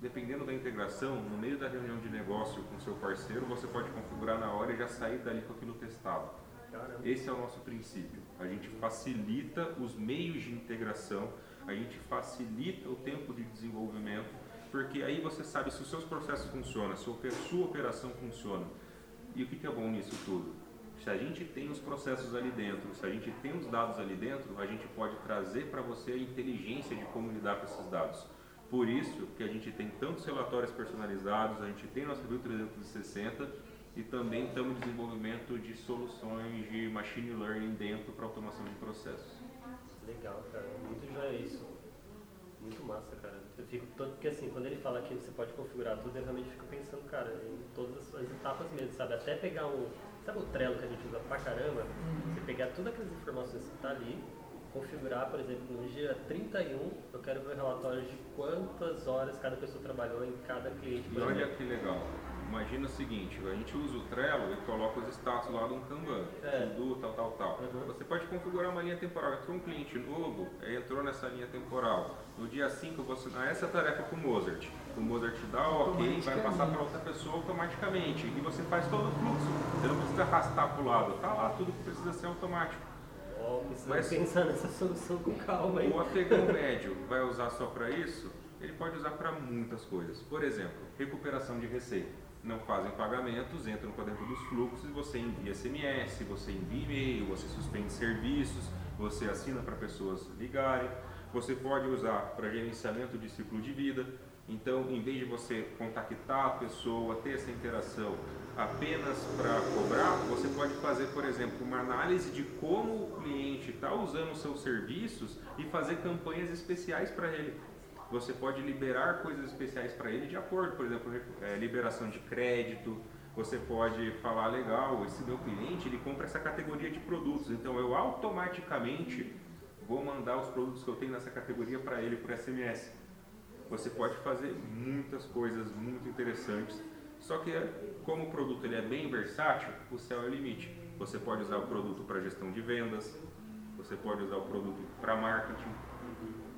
[SPEAKER 3] dependendo da integração, no meio da reunião de negócio com o seu parceiro, você pode configurar na hora e já sair dali com aquilo testado.
[SPEAKER 1] Caramba.
[SPEAKER 3] Esse é o nosso princípio. A gente facilita os meios de integração, a gente facilita o tempo de desenvolvimento, porque aí você sabe se os seus processos funcionam, se a sua operação funciona. E o que que é bom nisso tudo? Se a gente tem os processos ali dentro, se a gente tem os dados ali dentro, a gente pode trazer para você a inteligência de como lidar com esses dados. Por isso que a gente tem tantos relatórios personalizados, a gente tem nossa View 360 e também estamos em desenvolvimento de soluções de machine learning dentro para automação de processos.
[SPEAKER 1] Legal, cara. Muito joia isso. Muito massa, cara. Eu fico todo. Porque assim, quando ele fala que você pode configurar tudo, eu realmente fico pensando, cara, em todas as, as etapas mesmo, sabe? Até pegar um. Sabe o Trello que a gente usa pra caramba? Você pegar todas aquelas informações que tá ali, configurar, por exemplo, no dia 31, eu quero ver relatórios de quantas horas cada pessoa trabalhou em cada cliente.
[SPEAKER 3] E olha que legal. Imagina o seguinte, a gente usa o Trello e coloca os status lá de um Kanban,
[SPEAKER 1] É.
[SPEAKER 3] tal, tal, tal.
[SPEAKER 1] Uhum.
[SPEAKER 3] Você pode configurar uma linha temporal. Entrou um cliente novo, eh, entrou nessa linha temporal. No dia 5 você dá essa tarefa para o Mozart. O Mozart dá o ok, vai passar para outra pessoa automaticamente. E você faz todo o fluxo. Você não precisa arrastar para o lado. Está lá tudo que precisa ser automático.
[SPEAKER 1] Precisa
[SPEAKER 3] Mas-
[SPEAKER 1] pensar nessa solução com calma, hein?
[SPEAKER 3] O afegão médio vai usar só para isso? Ele pode usar para muitas coisas. Por exemplo, recuperação de receita. Não fazem pagamentos, entram para dentro dos fluxos e você envia SMS, você envia e-mail, você suspende serviços, você assina para pessoas ligarem. Você pode usar para gerenciamento de ciclo de vida. Então, em vez de você contactar a pessoa, ter essa interação apenas para cobrar, você pode fazer, por exemplo, uma análise de como o cliente está usando os seus serviços e fazer campanhas especiais para ele. Você pode liberar coisas especiais para ele de acordo, por exemplo, eh, liberação de crédito. Você pode falar, legal, esse meu cliente ele compra essa categoria de produtos, então eu automaticamente vou mandar os produtos que eu tenho nessa categoria para ele por SMS. Você pode fazer muitas coisas muito interessantes, só que como o produto ele é bem versátil, o céu é o limite. Você pode usar o produto para gestão de vendas, você pode usar o produto para marketing,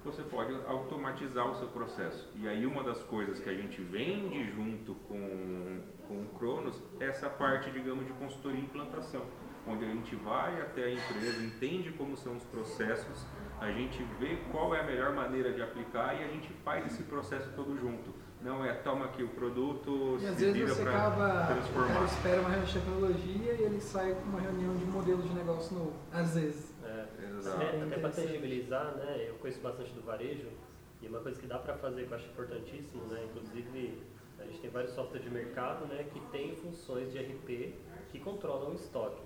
[SPEAKER 3] você pode automatizar o seu processo. E aí uma das coisas que a gente vende junto com, com o Cronos é essa parte, digamos, de consultoria e implantação, onde a gente vai até a empresa, entende como são os processos, a gente vê qual é a melhor maneira de aplicar e a gente faz esse processo todo junto. Não é toma aqui o produto,
[SPEAKER 2] E às
[SPEAKER 3] se
[SPEAKER 2] vezes você acaba, o cara
[SPEAKER 3] transformar.
[SPEAKER 2] espera uma reunião de tecnologia e ele sai com uma reunião de modelo de negócio novo. Às vezes.
[SPEAKER 1] É.
[SPEAKER 3] Exato.
[SPEAKER 1] Até, para tangibilizar, né? Eu conheço bastante do varejo e uma coisa que dá para fazer que eu acho importantíssimo, né? Inclusive a gente tem vários softwares de mercado, né? Que tem funções de RP que controlam o estoque.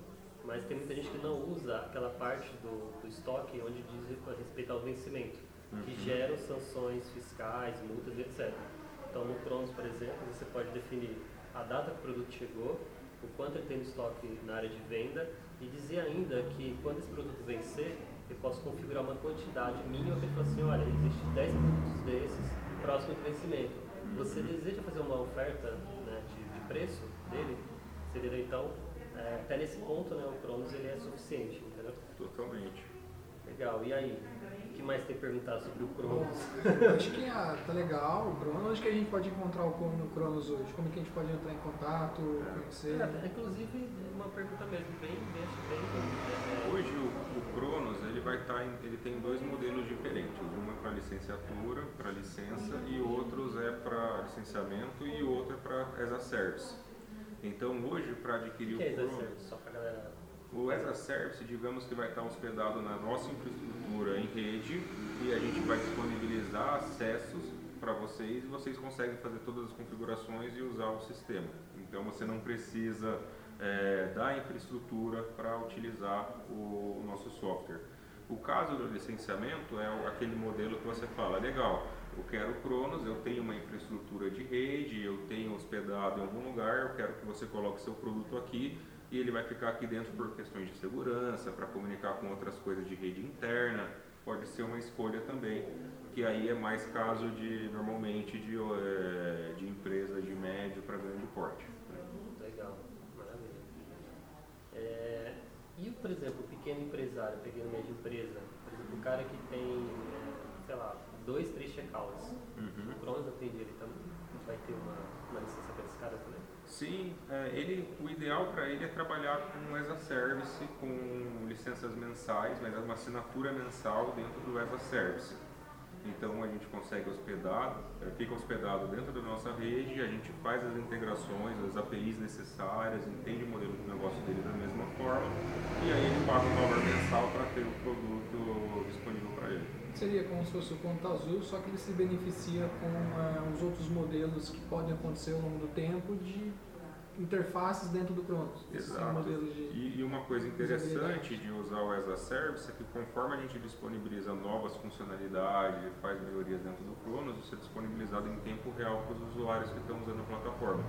[SPEAKER 1] Mas tem muita gente que não usa aquela parte do, do estoque onde diz respeito ao vencimento, que
[SPEAKER 3] Uhum.
[SPEAKER 1] geram sanções fiscais, multas, etc. Então no Cronos, por exemplo, você pode definir a data que o produto chegou, o quanto ele tem de estoque na área de venda e dizer ainda que quando esse produto vencer, eu posso configurar uma quantidade mínima que ele fala assim, olha, existe 10 produtos desses próximo do vencimento. Você deseja fazer uma oferta né, de, de preço dele? Seria então, é, até nesse ponto, né, o Cronos ele é suficiente, entendeu?
[SPEAKER 3] Totalmente.
[SPEAKER 1] Legal, e aí? O que mais tem perguntado sobre o Cronos?
[SPEAKER 2] acho que ah, tá legal o Cronos. Onde que a gente pode encontrar o Cronos hoje? Como que a gente pode entrar em contato, conhecer?
[SPEAKER 1] É, inclusive, uma pergunta mesmo, bem, bem, bem
[SPEAKER 3] é, Hoje o, o, Cronos ele vai estar tá em, ele tem dois modelos diferentes. Um é para licenciatura, para licença, e outros é para licenciamento e outro é para as a service. Então hoje para adquirir
[SPEAKER 1] o, que
[SPEAKER 3] o é
[SPEAKER 1] Cronos, só para galera
[SPEAKER 3] o as a Service, digamos que vai estar hospedado na nossa infraestrutura em rede e a gente vai disponibilizar acessos para vocês e vocês conseguem fazer todas as configurações e usar o sistema. Então você não precisa é, da infraestrutura para utilizar o, o, nosso software. O caso do licenciamento é aquele modelo que você fala, legal, eu quero o Cronos, eu tenho uma infraestrutura de rede, eu tenho hospedado em algum lugar, eu quero que você coloque seu produto aqui e ele vai ficar aqui dentro por questões de segurança, para comunicar com outras coisas de rede interna, pode ser uma escolha também, que aí é mais caso de normalmente de, é, de empresa de médio para grande porte.
[SPEAKER 1] Legal, maravilha. É, e por exemplo, o pequeno empresário, pequeno médio empresa, por exemplo, o cara que tem, é, sei lá, dois, três checkouts, uhum. o Cronos atende ele também, vai ter uma, uma licença cara também?
[SPEAKER 3] Sim, é, ele, o ideal para ele é trabalhar com o as a Service, com licenças mensais, mas é uma assinatura mensal dentro do as a Service. Então a gente consegue hospedar, é, fica hospedado dentro da nossa rede, a gente faz as integrações, as APIs necessárias, entende o modelo de negócio dele da mesma forma, e aí ele paga um valor mensal para ter o produto disponível para ele.
[SPEAKER 2] Seria como se fosse o ponto azul, só que ele se beneficia com uh, os outros modelos que podem acontecer ao longo do tempo de interfaces dentro do Cronos.
[SPEAKER 3] Exato. E, e, uma coisa interessante de usar o as a Service é que conforme a gente disponibiliza novas funcionalidades e faz melhorias dentro do Cronos, isso é disponibilizado em tempo real para os usuários que estão usando a plataforma.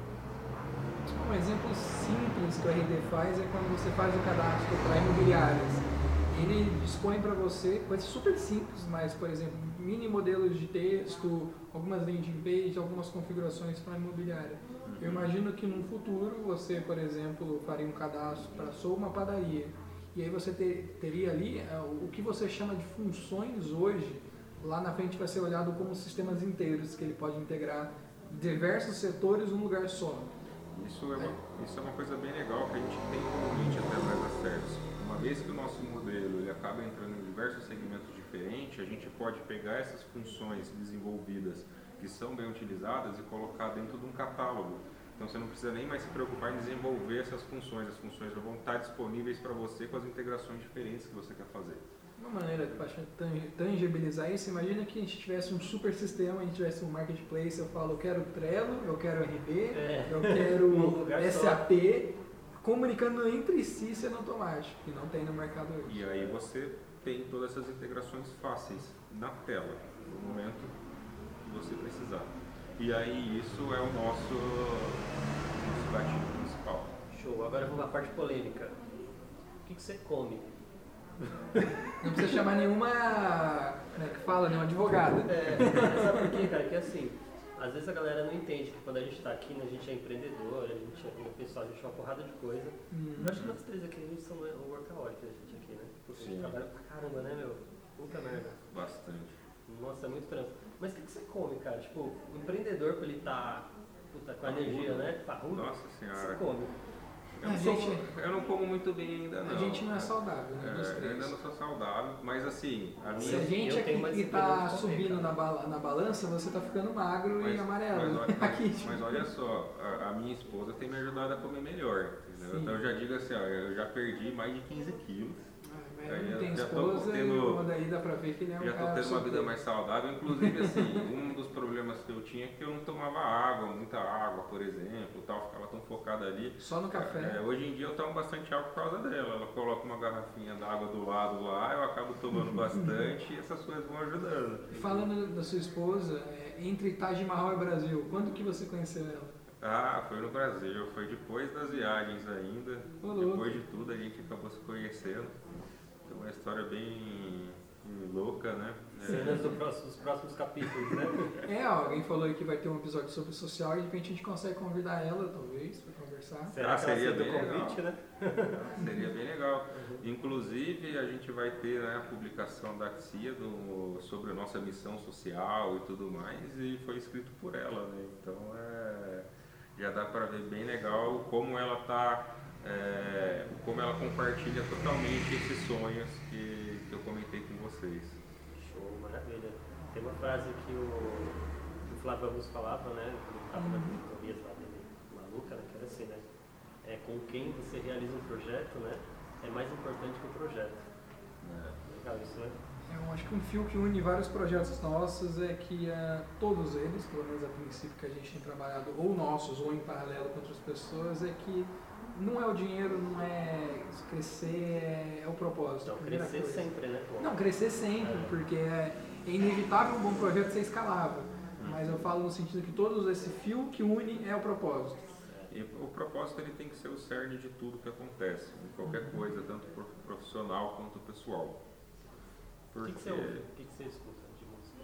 [SPEAKER 2] Um exemplo simples que o RD faz é quando você faz o cadastro para imobiliárias. Ele dispõe para você coisas super simples, mas, por exemplo, mini modelos de texto, algumas landing pages, algumas configurações para imobiliária eu imagino que no futuro você, por exemplo, faria um cadastro para sou uma padaria. E aí você ter, teria ali uh, o que você chama de funções hoje, lá na frente vai ser olhado como sistemas inteiros, que ele pode integrar diversos setores num lugar só.
[SPEAKER 3] Isso é uma, isso é uma coisa bem legal que a gente tem comumente através da Service. Uma vez que o nosso modelo ele acaba entrando em diversos segmentos diferentes, a gente pode pegar essas funções desenvolvidas que são bem utilizadas e colocar dentro de um catálogo. Então você não precisa nem mais se preocupar em desenvolver essas funções. As funções vão estar disponíveis para você com as integrações diferentes que você quer fazer.
[SPEAKER 2] Uma maneira de tangibilizar isso, imagina que a gente tivesse um super sistema, a gente tivesse um marketplace, eu falo, eu quero Trello, eu quero RB, é. eu quero [laughs] SAP, só. Comunicando entre si sendo automático, que não tem no mercado hoje.
[SPEAKER 3] E aí você tem todas essas integrações fáceis na tela, no momento que você precisar. E aí isso é o nosso, nosso gatilho principal.
[SPEAKER 1] Show. Agora vamos à parte polêmica. O que, que você come?
[SPEAKER 2] Não precisa chamar nenhuma, né, que fala, nenhuma advogada.
[SPEAKER 1] É, sabe por quê, cara? Que assim, às vezes a galera não entende que quando a gente está aqui, né, a gente é empreendedor, a gente é, o pessoal, a gente é uma porrada de coisa. Uhum. Eu acho que nós três aqui, a gente são o workaholic, a gente aqui, né? Porque Sim. a gente trabalha pra caramba, né, meu? Puta merda.
[SPEAKER 3] Bastante.
[SPEAKER 1] Nossa, é muito trampo. Mas o que, que você come, cara? Tipo, o empreendedor, pra ele estar tá, com a energia, né? Parrudo,
[SPEAKER 3] Nossa senhora.
[SPEAKER 1] Você come.
[SPEAKER 3] Eu não, gente, como, eu não como muito bem ainda não.
[SPEAKER 2] A gente não é saudável, né?
[SPEAKER 3] É, eu ainda não sou saudável, mas assim,
[SPEAKER 2] a minha... Se a gente aqui que tá subindo na, bala, na balança, você tá ficando magro
[SPEAKER 3] mas,
[SPEAKER 2] e amarelo.
[SPEAKER 3] Mas, olha, [laughs] aqui, mas olha só, a, a, minha esposa tem me ajudado a comer melhor, entendeu? Então eu já digo assim, ó, eu já perdi mais de 15 quilos.
[SPEAKER 2] Aí não tem esposa tendo, e dá pra ver que ele é um
[SPEAKER 3] Já tô tendo uma vida mais saudável. Inclusive, assim, [laughs] um dos problemas que eu tinha é que eu não tomava água, muita água, por exemplo, tal, ficava tão focada ali.
[SPEAKER 2] Só no café?
[SPEAKER 3] É, hoje em dia eu tomo bastante água por causa dela. Ela coloca uma garrafinha d'água do lado lá, eu acabo tomando [laughs] bastante e essas coisas vão ajudando.
[SPEAKER 2] Falando da sua esposa, é, entre Taj Mahal e Brasil, quando que você conheceu ela?
[SPEAKER 3] Ah, foi no Brasil, foi depois das viagens ainda. Depois de tudo a gente acabou se conhecendo uma história bem, louca, né?
[SPEAKER 1] Cenas próximo, dos próximos capítulos, né? [laughs]
[SPEAKER 2] É, alguém falou aí que vai ter um episódio sobre social e de repente a gente consegue convidar ela, talvez, pra conversar.
[SPEAKER 1] Será
[SPEAKER 3] Ah,
[SPEAKER 1] que
[SPEAKER 3] seria bem legal.
[SPEAKER 1] convite, né?
[SPEAKER 3] Seria bem legal. Inclusive, a gente vai ter né, a publicação da Axia do, sobre a nossa missão social e tudo mais, e foi escrito por ela, né? Então, é, já dá para ver bem legal como ela tá, é, como ela compartilha totalmente esses sonhos que, que eu comentei com vocês.
[SPEAKER 1] Show, maravilha. Tem uma frase que o, que o Flávio Augusto falava, né? Quando ele estava na diretoria lá dele, maluca, né? Que era assim, né? É com quem você realiza um projeto, né? É mais importante que o projeto. Legal isso, né?
[SPEAKER 2] Eu acho que um fio que une vários projetos nossos é que eh, todos eles, pelo menos a princípio que a gente tem trabalhado, ou nossos, ou em paralelo com outras pessoas, é que não é o dinheiro, não é crescer, é, é o propósito.
[SPEAKER 1] Então,
[SPEAKER 2] primeira
[SPEAKER 1] crescer
[SPEAKER 2] coisa.
[SPEAKER 1] sempre, né? pô?
[SPEAKER 2] Não, crescer sempre,
[SPEAKER 1] É.
[SPEAKER 2] porque é, é inevitável um bom projeto ser escalável.
[SPEAKER 1] Uhum.
[SPEAKER 2] Mas eu falo no sentido que todos esse fio que une é o propósito.
[SPEAKER 3] E o propósito ele tem que ser o cerne de tudo que acontece, em qualquer coisa, tanto pro- profissional quanto pessoal.
[SPEAKER 1] O que,
[SPEAKER 3] Porque
[SPEAKER 1] que você ouve? O que, que você escuta de música?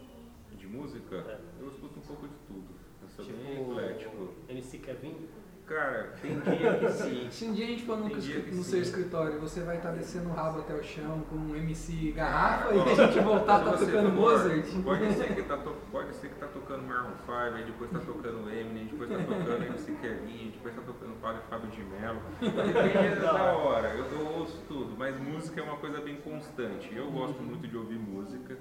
[SPEAKER 3] de música,
[SPEAKER 1] É.
[SPEAKER 3] eu escuto um pouco de tudo. Eu sou
[SPEAKER 1] tipo,
[SPEAKER 3] bem eclético.
[SPEAKER 1] MC Kevin?
[SPEAKER 3] Cara, tem dia que sim. [laughs]
[SPEAKER 2] Se um dia a gente for no, no
[SPEAKER 3] sim.
[SPEAKER 2] seu escritório, você vai estar descendo o rabo até o chão com um MC garrafa e a gente voltar tá
[SPEAKER 3] você
[SPEAKER 2] tocando
[SPEAKER 3] for,
[SPEAKER 2] Mozart.
[SPEAKER 3] Pode ser, que tá to- pode ser que tá tocando Maroon 5, aí depois tá tocando Eminem, depois tá tocando MC Kevin, depois tá tocando Padre Fábio de Mello. Depende da hora, eu, eu ouço tudo, mas música é uma coisa bem constante. Eu gosto muito de ouvir música,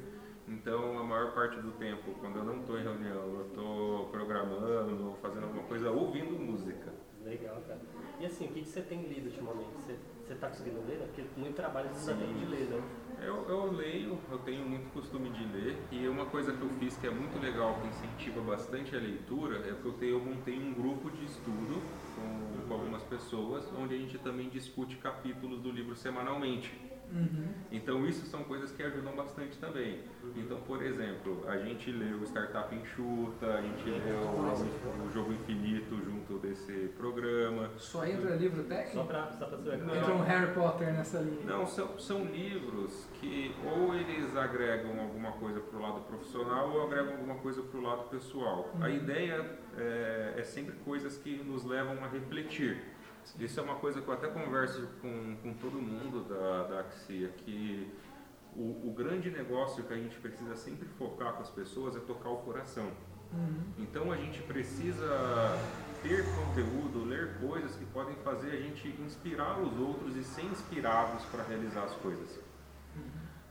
[SPEAKER 3] então a maior parte do tempo, quando eu não estou em reunião, eu estou programando, ou fazendo alguma coisa, ouvindo música.
[SPEAKER 1] Legal, cara. E assim, o que, que você tem lido ultimamente? Você, você tá conseguindo ler? né? Porque muito trabalho você tempo de ler, né?
[SPEAKER 3] Eu, eu leio, eu tenho muito costume de ler, e uma coisa que eu fiz que é muito legal, que incentiva bastante a leitura, é que eu, tenho, eu montei um grupo de estudo com, com algumas pessoas, onde a gente também discute capítulos do livro semanalmente.
[SPEAKER 2] Uhum.
[SPEAKER 3] Então isso são coisas que ajudam bastante também. Então, por exemplo, a gente leu Startup Enxuta, a gente leu o, o Jogo Infinito junto desse programa.
[SPEAKER 2] Só entra livro técnico?
[SPEAKER 1] só saber.
[SPEAKER 3] Não.
[SPEAKER 2] Entra um Harry Potter nessa linha.
[SPEAKER 3] Não, são, são livros que ou eles agregam alguma coisa para o lado profissional ou agregam alguma coisa para o lado pessoal. A ideia é, é sempre coisas que nos levam a refletir. Isso é uma coisa que eu até converso com, com todo mundo da, da Axia, que o, o grande negócio que a gente precisa sempre focar com as pessoas é tocar o coração.
[SPEAKER 2] Uhum.
[SPEAKER 3] Então a gente precisa ter conteúdo, ler coisas que podem fazer a gente inspirar os outros e ser inspirados para realizar as coisas.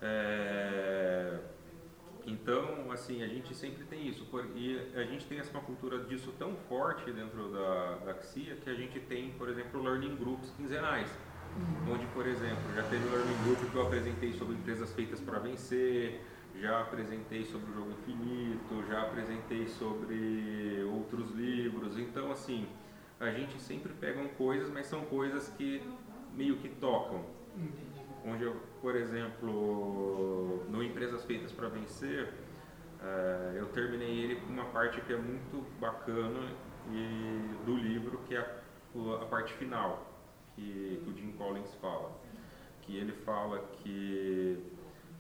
[SPEAKER 3] É, Então, assim, a gente sempre tem isso. por- E a gente tem essa uma cultura disso tão forte dentro da, da Axia que a gente tem, por exemplo, learning groups quinzenais. Onde, por exemplo, já teve um learning group que eu apresentei sobre empresas feitas para vencer, já apresentei sobre o jogo infinito, já apresentei sobre outros livros. Então, assim, a gente sempre pega coisas, mas são coisas que meio que tocam.
[SPEAKER 2] Entendi.
[SPEAKER 3] Onde, eu, por exemplo, no Empresas Feitas para Vencer, eh, eu terminei ele com uma parte que é muito bacana e, do livro, que é a, parte final, que, que o Jim Collins fala. Que ele fala que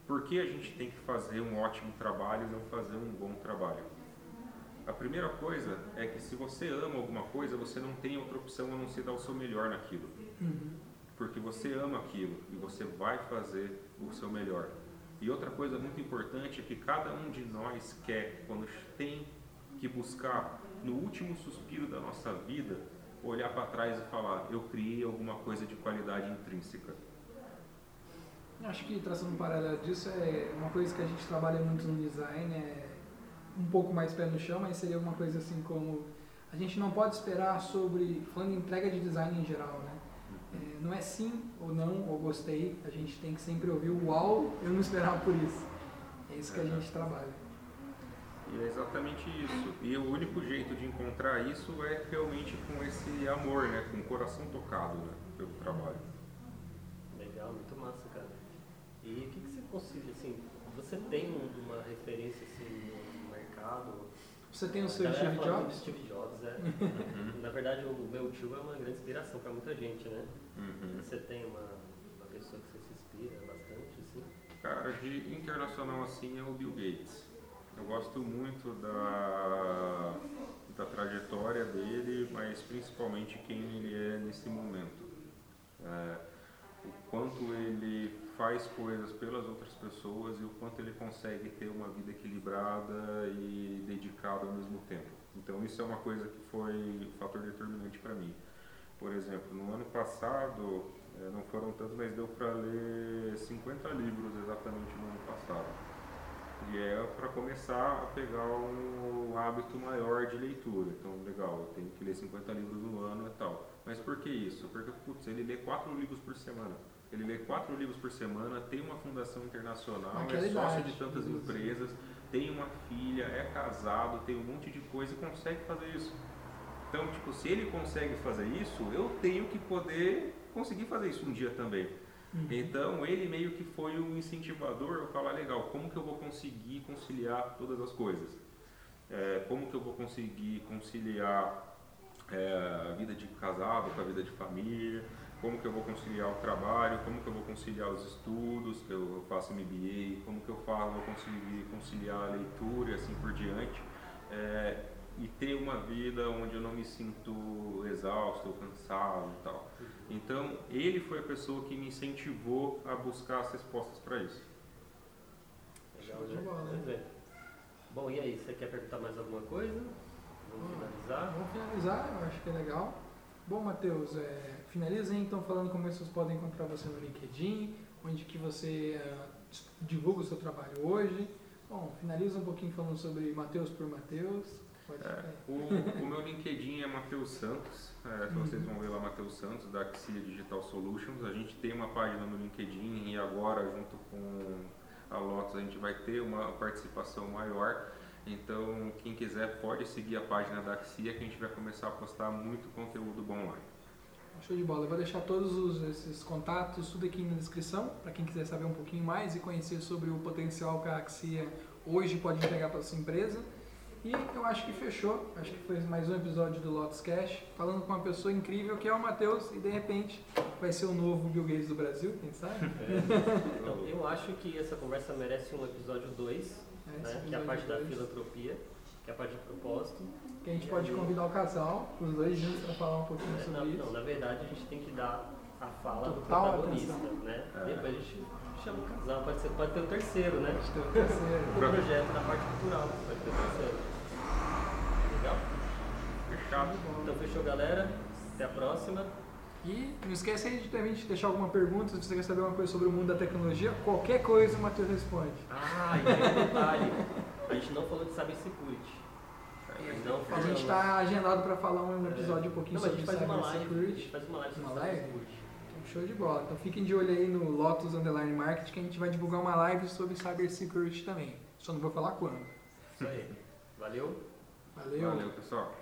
[SPEAKER 3] por que a gente tem que fazer um ótimo trabalho e não fazer um bom trabalho? A primeira coisa é que se você ama alguma coisa, você não tem outra opção a não ser dar o seu melhor naquilo
[SPEAKER 2] Uhum.
[SPEAKER 3] Porque você ama aquilo e você vai fazer o seu melhor. E outra coisa muito importante é que cada um de nós quer, quando tem que buscar no último suspiro da nossa vida, olhar para trás e falar: eu criei alguma coisa de qualidade intrínseca.
[SPEAKER 2] Acho que traçando um paralelo disso é uma coisa que a gente trabalha muito no design, é um pouco mais pé no chão, mas seria uma coisa assim como a gente não pode esperar sobre, falando em entrega de design em geral, né? Não é sim ou não ou gostei, a gente tem que sempre ouvir o uau, eu não esperava por isso. É isso que a gente trabalha.
[SPEAKER 3] E é exatamente isso. E o único jeito de encontrar isso é realmente com esse amor, né? com o coração tocado né? pelo trabalho.
[SPEAKER 1] Legal, muito massa, cara. E o que, que você considera, assim, você tem um- uma referência assim, no mercado?
[SPEAKER 2] Você tem o
[SPEAKER 1] A
[SPEAKER 2] seu Steve
[SPEAKER 1] fala muito
[SPEAKER 2] Jobs?
[SPEAKER 1] Steve Jobs, é.
[SPEAKER 3] Uhum.
[SPEAKER 1] Na verdade, o meu tio é uma grande inspiração para muita gente, né?
[SPEAKER 3] Uhum.
[SPEAKER 1] Você tem uma, uma pessoa que você se inspira bastante, assim?
[SPEAKER 3] Cara, Cara, de internacional assim é o Bill Gates. Eu gosto muito da, da trajetória dele, mas principalmente quem ele é nesse momento. É, o quanto ele faz coisas pelas outras pessoas e o quanto ele consegue ter uma vida equilibrada e dedicada ao mesmo tempo. Então isso é uma coisa que foi um fator determinante para mim. Por exemplo, no ano passado, é, não foram tantos, mas deu para ler 50 livros exatamente no ano passado. E é para começar a pegar um hábito maior de leitura. Então, legal, eu tenho que ler 50 livros no ano e tal. Mas por que isso? Porque, putz, ele lê 4 livros por semana. Ele lê 4 livros por semana, tem uma fundação internacional,
[SPEAKER 2] Naquela
[SPEAKER 3] é sócio de tantas
[SPEAKER 2] inclusive.
[SPEAKER 3] empresas, tem uma filha, é casado, tem um monte de coisa e consegue fazer isso. Então, tipo, se ele consegue fazer isso, eu tenho que poder conseguir fazer isso um dia também. Então, ele meio que foi um incentivador eu falar, legal, como que eu vou conseguir conciliar todas as coisas? É, como que eu vou conseguir conciliar é, a vida de casado com a vida de família? Como que eu vou conciliar o trabalho? Como que eu vou conciliar os estudos, que eu faço MBA? Como que eu falo, vou conseguir conciliar a leitura e assim por diante? É, e ter uma vida onde eu não me sinto exausto ou cansado e tal. Então, ele foi a pessoa que me incentivou a buscar as respostas para isso.
[SPEAKER 1] Legal, né?
[SPEAKER 2] bola.
[SPEAKER 1] Pois é. Bom, e aí, você quer perguntar mais alguma coisa? Vamos
[SPEAKER 2] Hum.
[SPEAKER 1] finalizar?
[SPEAKER 2] Vamos finalizar, eu acho que é legal. Bom, Matheus, é, finaliza então falando como as pessoas podem encontrar você no LinkedIn, onde que você é, divulga o seu trabalho hoje. Bom, finaliza um pouquinho falando sobre Matheus por Matheus. Pode
[SPEAKER 3] É, o, o meu LinkedIn é Matheus Santos, é,
[SPEAKER 2] Uhum.
[SPEAKER 3] vocês vão ver lá Matheus Santos, da Axia Digital Solutions. A gente tem uma página no LinkedIn e agora, junto com a Lotus, a gente vai ter uma participação maior. Então, quem quiser pode seguir a página da Axia, que a gente vai começar a postar muito conteúdo bom lá.
[SPEAKER 2] Show de bola. Eu vou deixar todos os- esses contatos, tudo aqui na descrição, para quem quiser saber um pouquinho mais e conhecer sobre o potencial que a Axia hoje pode entregar para sua empresa. E eu acho que fechou. Acho que foi mais um episódio do Lotus Cash, falando com uma pessoa incrível que é o Matheus e de repente vai ser o novo Bill Gates do Brasil, quem sabe?
[SPEAKER 1] Então, [laughs] eu acho que essa conversa merece um episódio 2,
[SPEAKER 2] É,
[SPEAKER 1] né, que é a parte da
[SPEAKER 2] dois,
[SPEAKER 1] filantropia, que é a parte de propósito.
[SPEAKER 2] Que a gente pode convidar o casal, os dois juntos, para falar um pouquinho
[SPEAKER 1] É,
[SPEAKER 2] sobre
[SPEAKER 1] não,
[SPEAKER 2] isso.
[SPEAKER 1] não, na verdade, a gente tem que dar a fala do
[SPEAKER 2] Total
[SPEAKER 1] protagonista,
[SPEAKER 2] atenção.
[SPEAKER 1] né?
[SPEAKER 3] É.
[SPEAKER 1] Depois a gente chama o casal, pode, ser, pode ter o terceiro, né?
[SPEAKER 2] Que tem o terceiro.
[SPEAKER 1] O projeto na parte cultural, pode ter o terceiro. Legal?
[SPEAKER 3] Fechado?
[SPEAKER 1] Então fechou, galera. Até a próxima.
[SPEAKER 2] E não esquece aí de também de deixar alguma pergunta, se você quer saber uma coisa sobre o mundo da tecnologia, qualquer coisa o Matheus responde.
[SPEAKER 1] Ah, e tem um detalhe. A gente não falou de cybersecurity. Não
[SPEAKER 2] A gente está agendado para falar um episódio um pouquinho
[SPEAKER 1] Não,
[SPEAKER 2] sobre
[SPEAKER 1] faz uma live. A
[SPEAKER 2] cybersecurity.
[SPEAKER 1] gente faz uma live sobre
[SPEAKER 2] Uma live?
[SPEAKER 1] cybersecurity.
[SPEAKER 2] Então, show de bola. Então fiquem de olho aí no Lotus Underline Market que a gente vai divulgar uma live sobre cybersecurity também. Só não vou falar quando.
[SPEAKER 1] Isso aí. Valeu.
[SPEAKER 2] Valeu.
[SPEAKER 3] Valeu, pessoal.